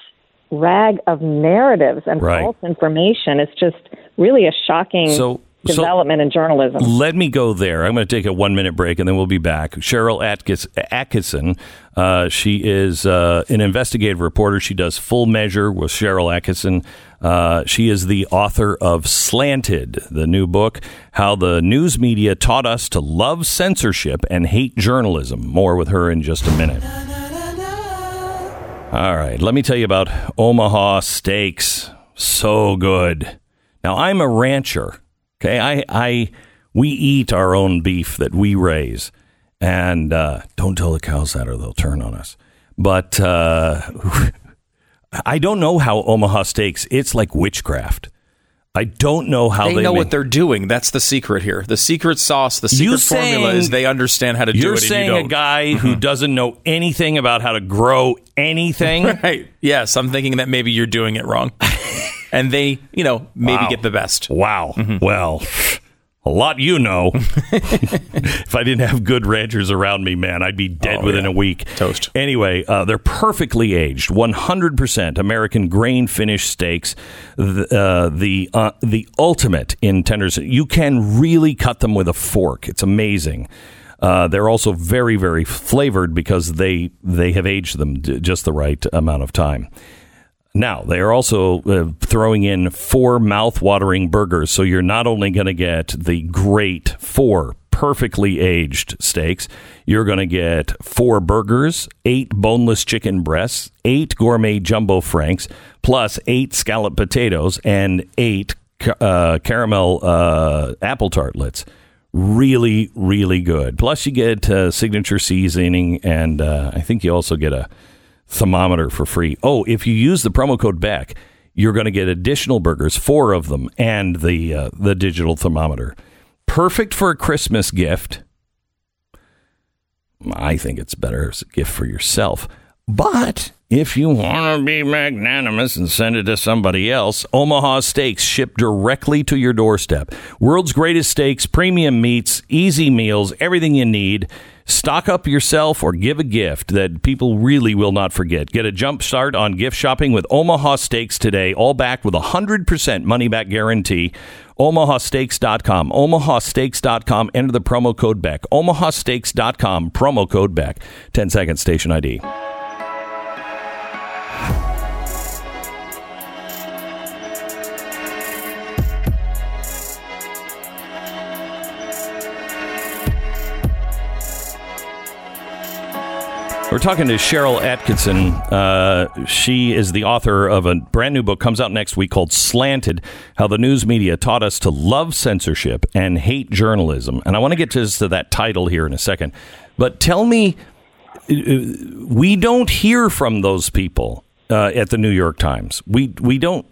rag of narratives and right. false information. It's just really a shocking. So development so in journalism. Let me go there. I'm going to take a one minute break and then we'll be back. Sharyl Atkis, Attkisson, uh, she is uh, an investigative reporter. She does Full Measure with Sharyl Attkisson. Uh, she is the author of Slanted, the new book, How the News Media Taught Us to Love Censorship and Hate Journalism. More with her in just a minute. All right, let me tell you about Omaha Steaks. So good. Now, I'm a rancher. Okay, I, I, we eat our own beef that we raise, and uh, don't tell the cows that or they'll turn on us. But uh, I don't know how Omaha Steaks. It's like witchcraft. I don't know how they, they know make, what they're doing. That's the secret here. The secret sauce, the secret formula is they understand how to do it. You're saying you a guy who doesn't know anything about how to grow anything, right? Yes, I'm thinking that maybe you're doing it wrong, and they, you know, maybe wow. get the best. Wow. Mm-hmm. Well a lot you know. if I didn't have good ranchers around me, man, I'd be dead oh, within yeah. a week. Toast. Anyway, uh, they're perfectly aged, 100% American grain finished steaks, the uh, the, uh, the ultimate in tenders. You can really cut them with a fork. It's amazing. Uh, they're also very, very flavored because they they have aged them just the right amount of time. Now, they are also uh, throwing in four mouth-watering burgers, so you're not only going to get the great four perfectly aged steaks, you're going to get four burgers, eight boneless chicken breasts, eight gourmet jumbo franks, plus eight scalloped potatoes and eight uh, caramel uh, apple tartlets. Really, really good. Plus, you get uh, signature seasoning, and uh, I think you also get a thermometer for free. Oh, if you use the promo code Beck, you're going to get additional burgers, four of them, and the uh, the digital thermometer. Perfect for a Christmas gift. I think it's better as a gift for yourself. But if you want to be magnanimous and send it to somebody else, Omaha Steaks ship directly to your doorstep. World's greatest steaks, premium meats, easy meals, everything you need. Stock up yourself or give a gift that people really will not forget. Get a jump start on gift shopping with Omaha Steaks today, all backed with a 100% money Beck guarantee. OmahaSteaks.com. OmahaSteaks.com. Enter the promo code Beck. OmahaSteaks.com. Promo code back. 10 seconds station ID. We're talking to Sharyl Attkisson. Uh, she is the author of a brand new book, comes out next week called Slanted How the News Media Taught Us to Love Censorship and Hate Journalism. And I want to get to, that title here in a second. But tell me, uh, we don't hear from those people uh, at the New York Times. We, we don't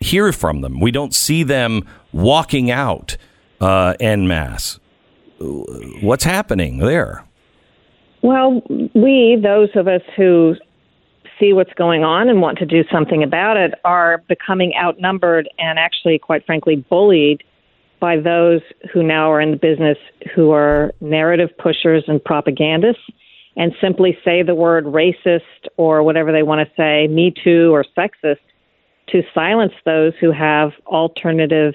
hear from them, we don't see them walking out uh, en masse. What's happening there? Well, we, those of us who see what's going on and want to do something about it, are becoming outnumbered and actually, quite frankly, bullied by those who now are in the business who are narrative pushers and propagandists and simply say the word racist or whatever they want to say, Me Too or sexist, to silence those who have alternative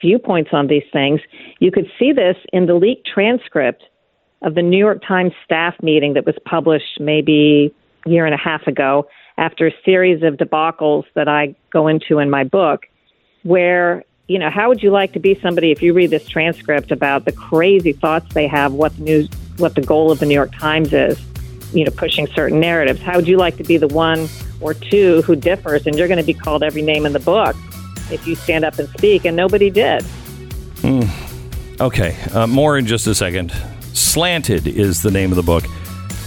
viewpoints on these things. You could see this in the leaked transcript of the New York Times staff meeting that was published maybe a year and a half ago after a series of debacles that I go into in my book, where, you know, how would you like to be somebody if you read this transcript about the crazy thoughts they have, what the news, what the goal of the New York Times is, you know, pushing certain narratives? How would you like to be the one or two who differs and you're going to be called every name in the book if you stand up and speak? And nobody did. Mm. Okay, uh, more in just a second. Slanted is the name of the book.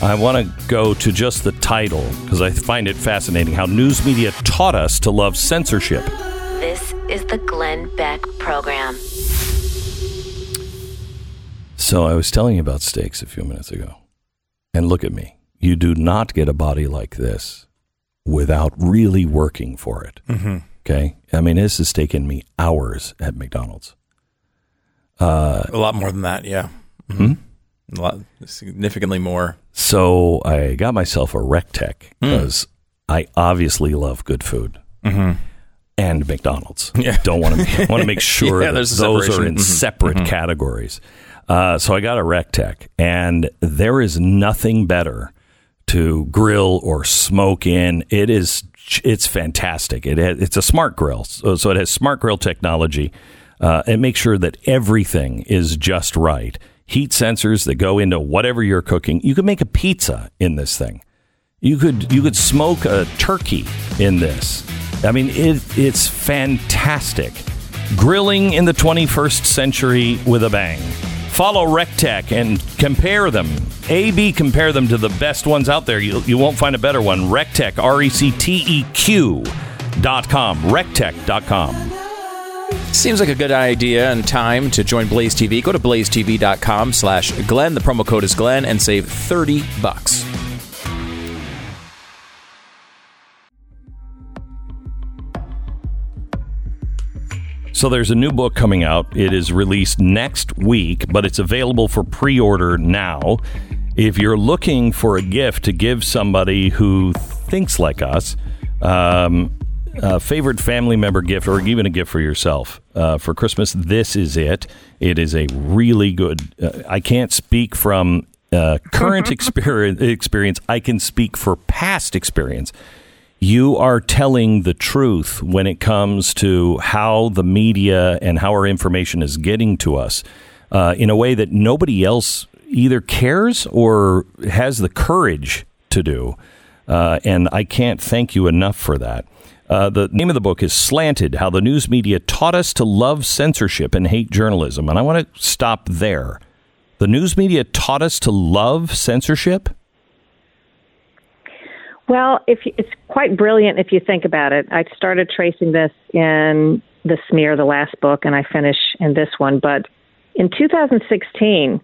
I want to go to just the title because I find it fascinating how news media taught us to love censorship. This is the Glenn Beck Program. So I was telling you about steaks a few minutes ago. And look at me. You do not get a body like this without really working for it. Mm-hmm. Okay? I mean, this has taken me hours at McDonald's. Uh, a lot more than that, yeah. Hmm? A lot, significantly more. So I got myself a Recteq because I obviously love good food Mhm. and McDonald's. Yeah. Don't want to want to make sure Yeah, that those are in Mhm. separate Mhm. categories. Uh, so I got a Recteq, and there is nothing better to grill or smoke in. It is it's fantastic. It it's a smart grill, so, so it has smart grill technology. Uh, and make sure that everything is just right. Heat sensors that go into whatever you're cooking. You can make a pizza in this thing. You could you could smoke a turkey in this. I mean, it, it's fantastic. Grilling in the 21st century with a bang. Follow Recteq and compare them. A B compare them to the best ones out there. You, you won't find a better one. Recteq R E C T E Q dot com. Recteq dot com. Seems like a good idea and time to join Blaze TV. Go to blazetv.com slash Glenn. The promo code is Glenn and save 30 bucks. So there's a new book coming out. It is released next week, but it's available for pre-order now. If you're looking for a gift to give somebody who thinks like us, um, a favorite family member gift, or even a gift for yourself uh, for Christmas, this is it. It is a really good. Uh, I can't speak from uh, current experience, experience. I can speak for past experience you are telling the truth when it comes to how the media and how our information is getting to us uh, in a way that nobody else either cares or has the courage to do. Uh, and I can't thank you enough for that. Uh, the name of the book is Slanted How the News Media Taught Us to Love Censorship and Hate Journalism. And I want to stop there. The news media taught us to love censorship? Well, if you, it's quite brilliant if you think about it. I started tracing this in the smear, the last book, and I finish in this one. But in 2016,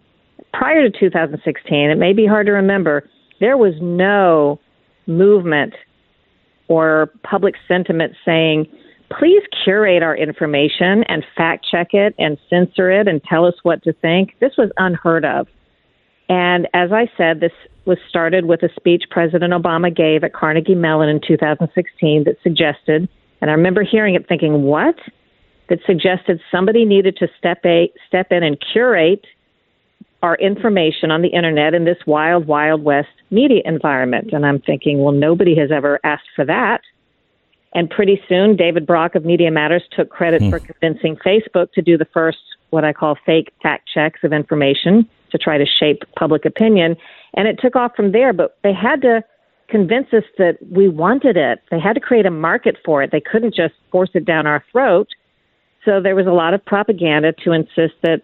prior to 2016, it may be hard to remember, there was no movement or public sentiment saying, please curate our information and fact check it and censor it and tell us what to think. This was unheard of. And as I said, this was started with a speech President Obama gave at Carnegie Mellon in 2016 that suggested, and I remember hearing it thinking, what? That suggested somebody needed to step, a, step in and curate our information on the internet in this wild, wild west media environment. And I'm thinking, well, nobody has ever asked for that. And pretty soon, David Brock of Media Matters took credit hmm. for convincing Facebook to do the first, what I call fake fact checks of information to try to shape public opinion. And it took off from there, but they had to convince us that we wanted it. They had to create a market for it. They couldn't just force it down our throat. So there was a lot of propaganda to insist that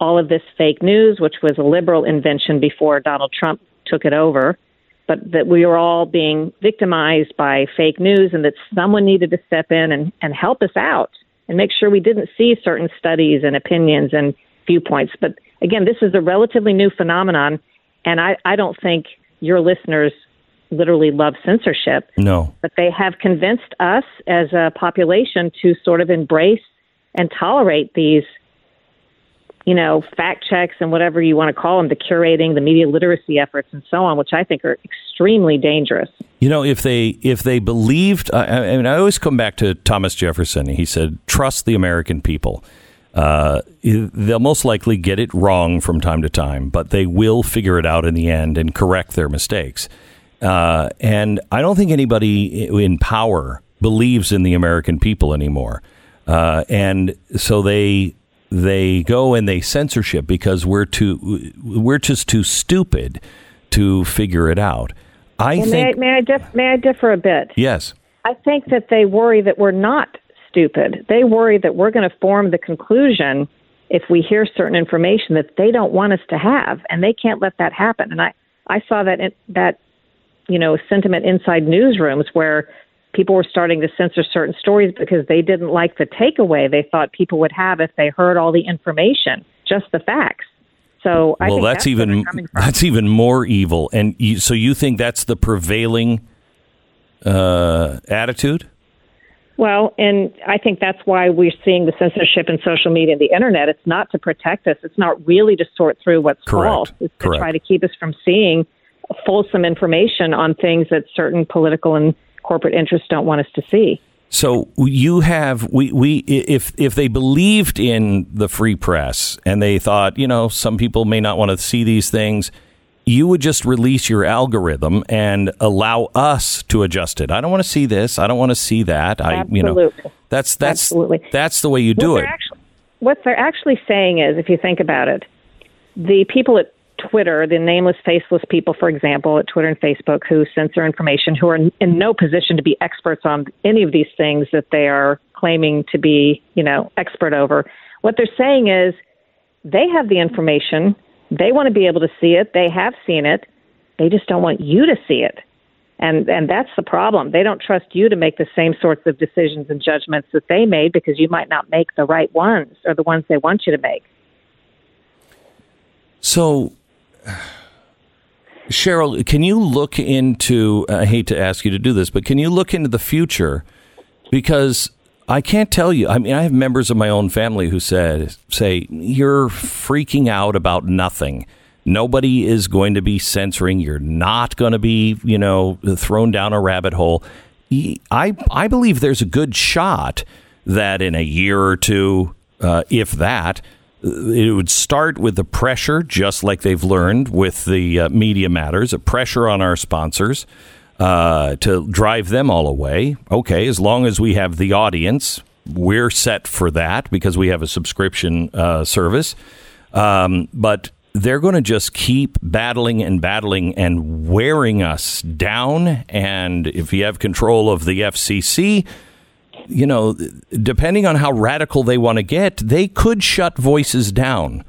all of this fake news, which was a liberal invention before Donald Trump took it over, but that we were all being victimized by fake news and that someone needed to step in and, and help us out and make sure we didn't see certain studies and opinions and viewpoints. But again, this is a relatively new phenomenon, and I, I don't think your listeners literally love censorship. No. But they have convinced us as a population to sort of embrace and tolerate these you know, fact checks and whatever you want to call them, the curating, the media literacy efforts, and so on, which I think are extremely dangerous. You know, if they if they believed, I, I mean, I always come back to Thomas Jefferson. He said, "Trust the American people." Uh, they'll most likely get it wrong from time to time, but they will figure it out in the end and correct their mistakes. Uh, and I don't think anybody in power believes in the American people anymore. Uh, and so they they go and they censorship because we're too we're just too stupid to figure it out. I well, think. May I, may I, dif- may I differ a bit? Yes. I think that they worry that we're not stupid. They worry that we're going to form the conclusion if we hear certain information that they don't want us to have, and they can't let that happen. And I I saw that in, that you know sentiment inside newsrooms where people were starting to censor certain stories because they didn't like the takeaway they thought people would have if they heard all the information, just the facts. So I well, think that's, that's even that's even more evil. And you, so you think that's the prevailing uh, attitude? Well, and I think that's why we're seeing the censorship in social media and the internet. It's not to protect us. It's not really to sort through what's Correct. false. It's Correct. to try to keep us from seeing fulsome information on things that certain political and corporate interests don't want us to see. So you have we we if if they believed in the free press and they thought you know some people may not want to see these things, you would just release your algorithm and allow us to adjust it. I don't want to see this. I don't want to see that. I you know that's that's Absolutely. that's the way you do what it. Actually, what they're actually saying is, if you think about it, the people at Twitter, the nameless, faceless people, for example, at Twitter and Facebook, who censor information, who are in no position to be experts on any of these things that they are claiming to be, you know, expert over. What they're saying is they have the information, they want to be able to see it, they have seen it, they just don't want you to see it. And and that's the problem. They don't trust you to make the same sorts of decisions and judgments that they made because you might not make the right ones or the ones they want you to make. So Sharyl, can you look into? I hate to ask you to do this, but can you look into the future? Because I can't tell you. I mean, I have members of my own family who said, "Say you're freaking out about nothing. Nobody is going to be censoring. You're not going to be, you know, thrown down a rabbit hole." I I believe there's a good shot that in a year or two, uh, if that, it would start with the pressure, just like they've learned with the uh, media matters, a pressure on our sponsors uh, to drive them all away. Okay, as long as we have the audience, we're set for that because we have a subscription uh, service. Um, but they're going to just keep battling and battling and wearing us down. And if you have control of the FCC, you know, depending on how radical they want to get, they could shut voices down.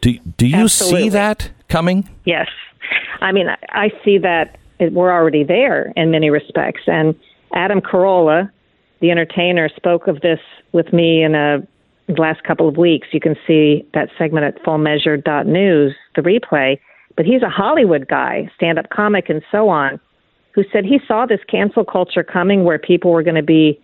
Do, do you Absolutely. see that coming? Yes. I mean, I- see that it- we're already there in many respects. And Adam Carolla, the entertainer, spoke of this with me in a the last couple of weeks. You can see that segment at fullmeasure.news, the replay. But he's a Hollywood guy, stand up comic, and so on, who said he saw this cancel culture coming where people were going to be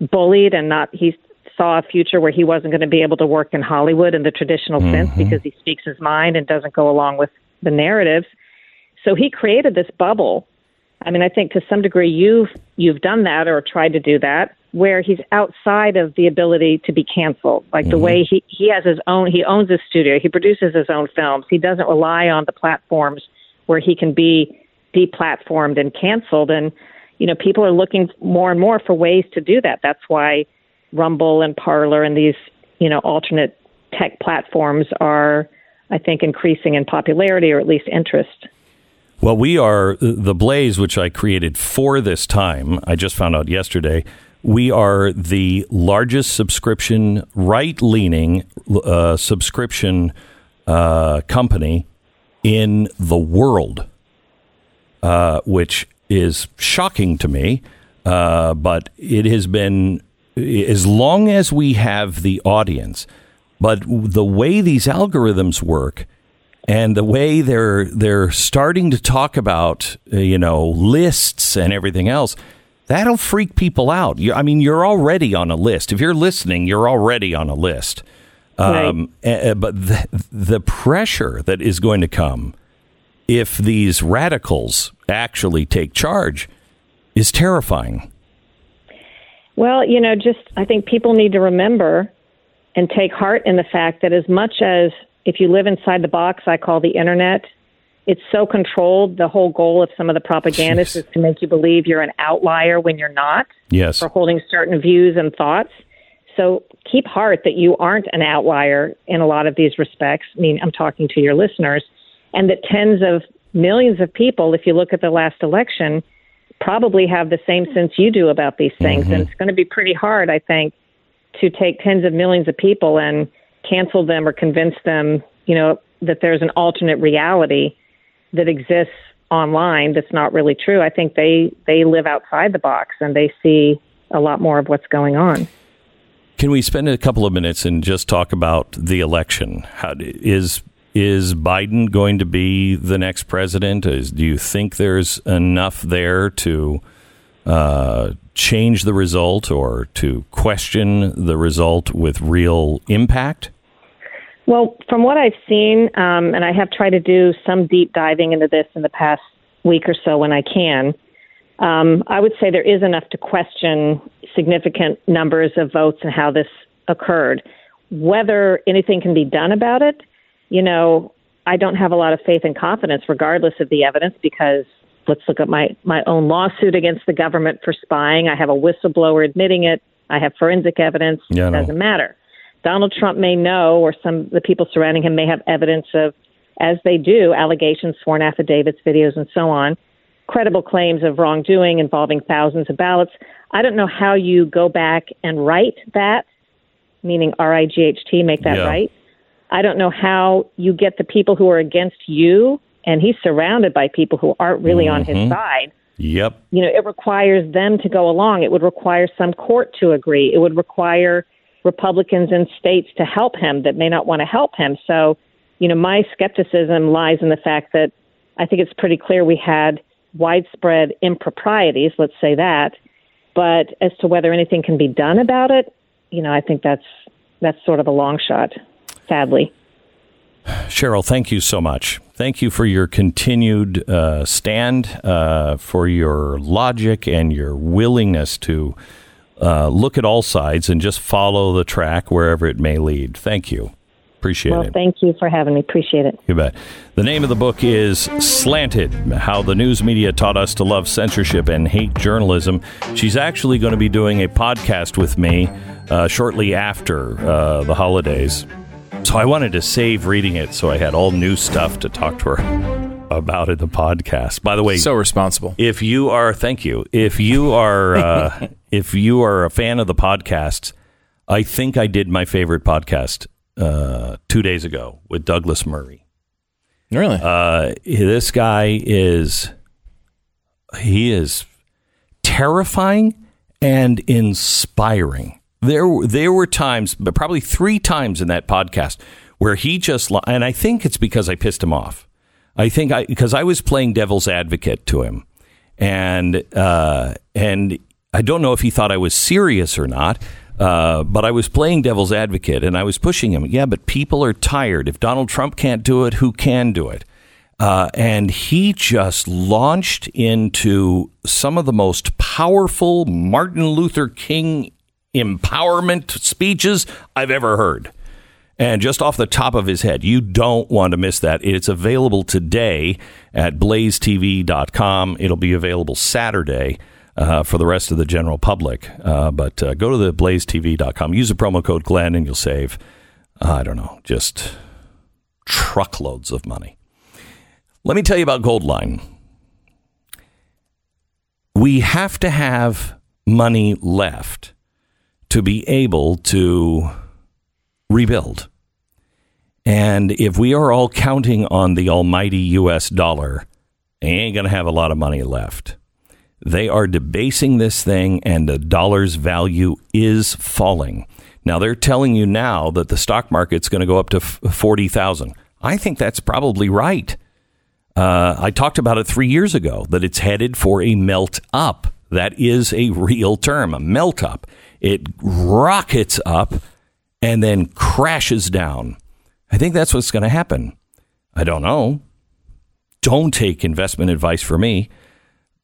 bullied and not, he saw a future where he wasn't going to be able to work in Hollywood in the traditional sense mm-hmm. because he speaks his mind and doesn't go along with the narratives. So he created this bubble. I mean, I think to some degree you've you've done that or tried to do that, where he's outside of the ability to be canceled. Like the mm-hmm. way he he has his own, he owns his studio, he produces his own films. He doesn't rely on the platforms where he can be deplatformed and canceled. And you know, people are looking more and more for ways to do that. That's why Rumble and Parler and these you know alternate tech platforms are, I think, increasing in popularity or at least interest. Well, we are the Blaze, which I created for this time. I just found out yesterday. We are the largest subscription, right leaning uh, subscription uh, company in the world, uh, which is shocking to me. Uh, but it has been as long as we have the audience. But the way these algorithms work, and the way they're they're starting to talk about uh, you know lists and everything else that'll freak people out you, i mean you're already on a list if you're listening you're already on a list um, eh, eh, but the, the pressure that is going to come if these radicals actually take charge is terrifying Well, you know, just I think people need to remember and take heart in the fact that as much as if you live inside the box I call the internet, it's so controlled. The whole goal of some of the propagandists is to make you believe you're an outlier when you're not yes for holding certain views and thoughts. So keep heart that you aren't an outlier in a lot of these respects. I mean, I'm talking to your listeners, and that tens of millions of people, if you look at the last election, probably have the same sense you do about these things. Mm-hmm. And it's going to be pretty hard, I think, to take tens of millions of people and cancel them or convince them, you know, that there's an alternate reality that exists online that's not really true. I think they they live outside the box and they see a lot more of what's going on. Can we spend a couple of minutes and just talk about the election? How is is Biden going to be the next president? Is, do you think there's enough there to uh, change the result or to question the result with real impact? Well, from what I've seen, um, and I have tried to do some deep diving into this in the past week or so when I can, um, I would say there is enough to question significant numbers of votes and how this occurred. Whether anything can be done about it, you know, I don't have a lot of faith and confidence, regardless of the evidence, because let's look at my, my own lawsuit against the government for spying. I have a whistleblower admitting it. I have forensic evidence. Yeah, it doesn't matter. Donald Trump may know, or some the people surrounding him may have evidence of, as they do, allegations, sworn affidavits, videos, and so on, credible claims of wrongdoing involving thousands of ballots. I don't know how you go back and write that, meaning R I G H T, make that Yeah. right. I don't know how you get the people who are against you, and he's surrounded by people who aren't really on his mm-hmm. side Yep. you know, it requires them to go along. It would require some court to agree. It would require Republicans in states to help him that may not want to help him. So, you know, my skepticism lies in the fact that I think it's pretty clear we had widespread improprieties, let's say that. But as to whether anything can be done about it, you know, I think that's that's sort of a long shot, sadly. Sharyl, thank you so much. Thank you for your continued uh, stand, uh, for your logic and your willingness to uh, look at all sides and just follow the track wherever it may lead. Thank you. Appreciate well, it. thank you for having me. Appreciate it. You bet. The name of the book is Slanted How the News Media Taught Us to Love Censorship and Hate Journalism. She's actually going to be doing a podcast with me uh, shortly after uh, the holidays. So I wanted to save reading it so I had all new stuff to talk to her about in the podcast. By the way, So responsible. if you are thank you if you are uh, if you are a fan of the podcast i think i did my favorite podcast uh, two days ago with douglas murray Really? uh, this guy is he is terrifying and inspiring there there were times but probably three times in that podcast where he just and i think it's because i pissed him off i think i because i was playing devil's advocate to him and uh, and I don't know if he thought I was serious or not. Uh, but I was playing devil's advocate and I was pushing him. Yeah, but people are tired. If Donald Trump can't do it, who can do it? Uh, and he just launched into some of the most powerful Martin Luther King empowerment speeches I've ever heard. And just off the top of his head, you don't want to miss that. It's available today at blazetv.com. It'll be available Saturday uh, for the rest of the general public. Uh, but uh, go to the blazetv.com, use the promo code Glenn, and you'll save, uh, I don't know, just truckloads of money. Let me tell you about Goldline. We have to have money left to be able to rebuild. And if we are all counting on the almighty US dollar, they ain't going to have a lot of money left. They are debasing this thing, and the dollar's value is falling. Now, they're telling you now that the stock market's going to go up to 40,000. I think that's probably right. Uh, I talked about it three years ago that it's headed for a melt up. That is a real term, a melt up. It rockets up and then crashes down. I think that's what's going to happen. I don't know. Don't take investment advice from me,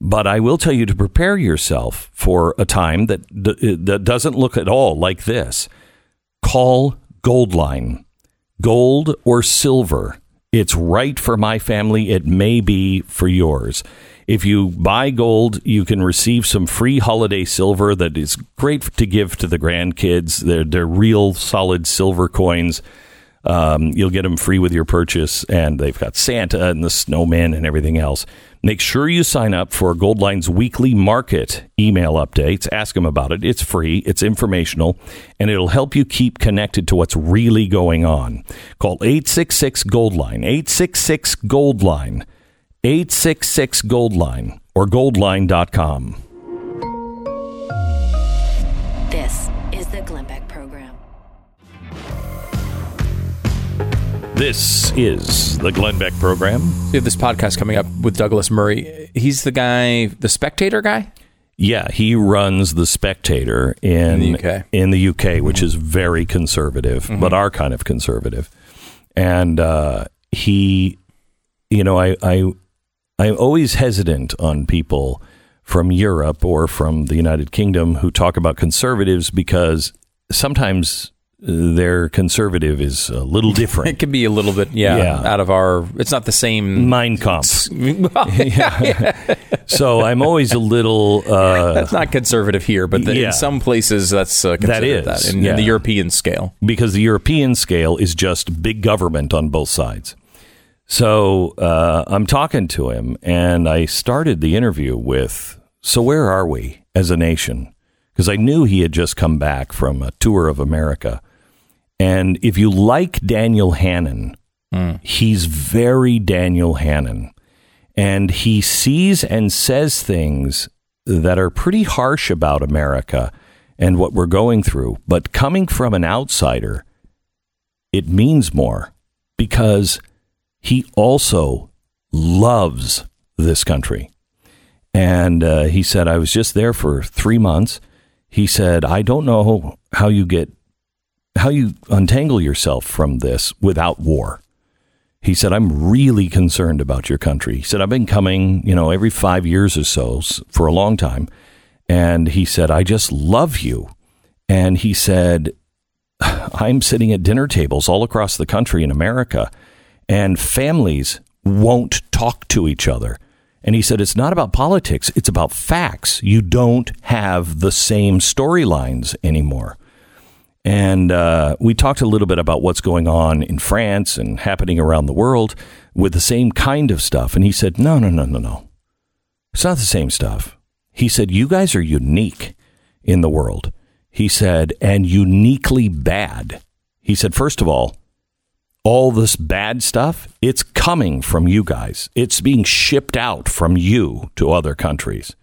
but I will tell you to prepare yourself for a time that that doesn't look at all like this. Call Goldline, gold or silver. It's right for my family. It may be for yours. If you buy gold, you can receive some free holiday silver that is great to give to the grandkids. They're, they're real solid silver coins. Um, you'll get them free with your purchase, and they've got Santa and the snowman and everything else. Make sure you sign up for Goldline's weekly market email updates. Ask them about it. It's free, it's informational, and it'll help you keep connected to what's really going on. Call 866 Goldline, 866 Goldline, 866 Goldline, or goldline.com. This is the Glenn Beck Program. This is the Glenn Beck program. We have this podcast coming up with Douglas Murray. He's the guy, the spectator guy? Yeah, he runs the Spectator in, In the UK. in the UK, which is very conservative, but our kind of conservative. And uh, he, you know, I, I, I'm always hesitant on people from Europe or from the United Kingdom who talk about conservatives because sometimes uh, their conservative is a little different. It can be a little bit, yeah, Yeah. out of our. It's not the same. Mind comp. Yeah, So I'm always a little. Uh, That's not conservative here, but the, Yeah. in some places that's uh, That considered that, in, in the European scale. because the European scale is just big government on both sides. So uh, I'm talking to him, and I started the interview with, "So where are we as a nation?" Because I knew he had just come back from a tour of America, and if you like Daniel Hannan, he's very Daniel Hannan, and he sees and says things that are pretty harsh about America and what we're going through. But coming from an outsider, it means more because he also loves this country. And uh, he said, I was just there for three months. He said, I don't know how you get, how you untangle yourself from this without war. He said, I'm really concerned about your country. He said, I've been coming, you know, every five years or so for a long time. And he said, I just love you. And he said, I'm sitting at dinner tables all across the country in America, and families won't talk to each other. And he said, It's not about politics, it's about facts. You don't have the same storylines anymore. And uh, we talked a little bit about what's going on in France and happening around the world with the same kind of stuff. And he said, no, no, no, no, no. It's not the same stuff. He said, you guys are unique in the world. He said, and uniquely bad. He said, first of all, all this bad stuff, it's coming from you guys. It's being shipped out from you to other countries.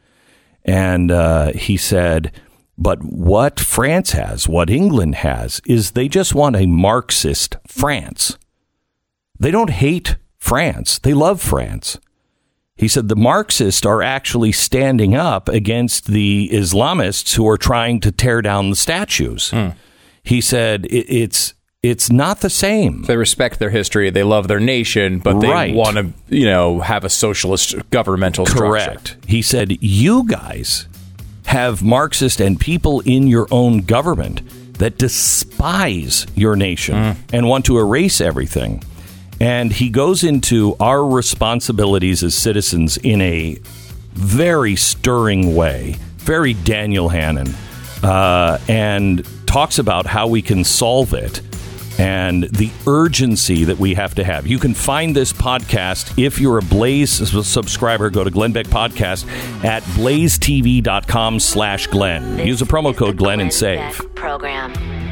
And uh, he said, but what France has, what England has, is they just want a Marxist France. They don't hate France, they love France. He said the Marxists are actually standing up against the Islamists who are trying to tear down the statues. He said it, it's it's not the same. They respect their history, they love their nation, but they Right. want to, you know, have a socialist governmental structure. Correct. He said, You guys have Marxist and people in your own government that despise your nation and want to erase everything. And he goes into our responsibilities as citizens in a very stirring way, very Daniel Hannan, uh, and talks about how we can solve it and the urgency that we have to have. You can find this podcast if you're a Blaze subscriber. Go to Glenn Beck Podcast at blazetv.com slash Glenn. Use the promo code Glenn and save. Program.